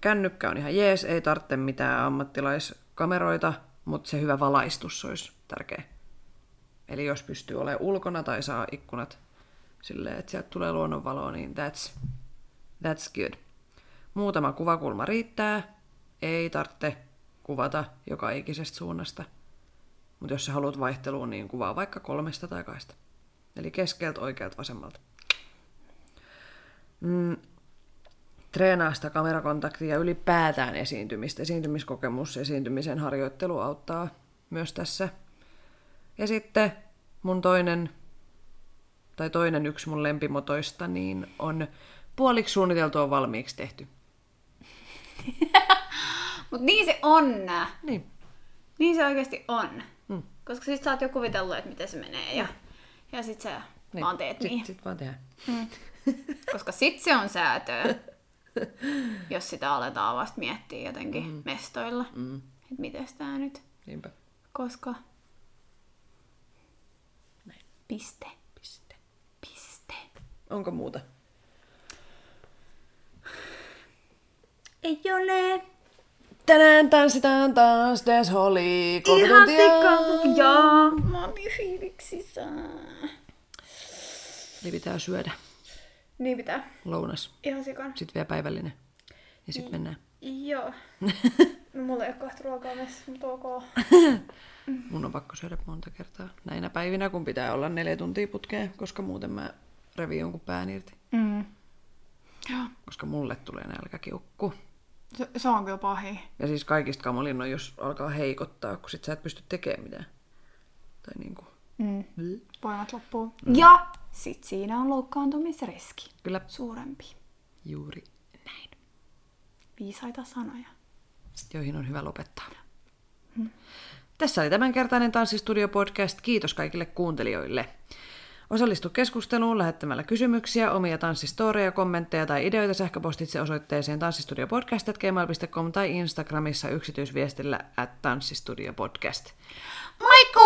Kännykkä on ihan jees, ei tarvitse mitään ammattilaiskameroita, mutta se hyvä valaistus olisi tärkeä. Eli jos pystyy olemaan ulkona tai saa ikkunat silleen, että sieltä tulee luonnonvaloa, niin that's, that's good. Muutama kuvakulma riittää, ei tarvitse kuvata joka ikisestä suunnasta. Mutta jos sä haluat vaihteluun, niin kuvaa vaikka kolmesta tai kaista. Eli keskeltä, oikealta, vasemmalta. Mm, treenaa sitä kamerakontaktia ja ylipäätään esiintymistä. Esiintymiskokemus, esiintymisen harjoittelu auttaa myös tässä. Ja sitten mun toinen, tai toinen yksi mun lempimotoista, niin on puoliksi suunniteltu on valmiiksi tehty. Mutta niin se on. Niin. Niin se oikeasti on. Mm. Koska sit sä oot jo kuvitellut, että miten se menee. Ja, ja sit sä niin. vaan teet sit, niin. Sit vaan tehdään. Koska sit se on säätöä. jos sitä aletaan vasta miettiä jotenkin mm. mestoilla. Mm. Että miten tää nyt. Niinpä. Koska. Näin. Piste. Piste. Piste. Onko muuta? Ei ole. Tänään tanssitaan taas Des Holly. Ihan sikka. Joo. Mä oon niin fiiliksissä. Eli pitää syödä. Niin pitää. Lounas. Ihan sikan. Sitten vielä päivällinen. Ja sitten mennään. Joo. No mulla ei ole kahta ruokaa messissä, mutta ok. Mun on pakko syödä monta kertaa. Näinä päivinä, kun pitää olla neljä tuntia putkeen, koska muuten mä revin jonkun pään irti. Mm. Joo. Koska mulle tulee nälkäkiukku. Se, se on kyllä pahin. Ja siis kaikista kamalin on, jos alkaa heikottaa, kun sit sä et pysty tekemään mitään. Tai niinku. Mm. Mm. Voimat loppuu. Mm. Ja sit siinä on loukkaantumisriski. Kyllä Suurempi. juuri näin. Viisaita sanoja. Joihin on hyvä lopettaa. Tässä oli tämänkertainen Tanssistudio-podcast. Kiitos kaikille kuuntelijoille. Osallistu keskusteluun lähettämällä kysymyksiä, omia tanssistoreja, kommentteja tai ideoita sähköpostitse osoitteeseen tanssistudiopodcast.gmail.com tai Instagramissa yksityisviestillä at tanssistudiopodcast. Moikkuu!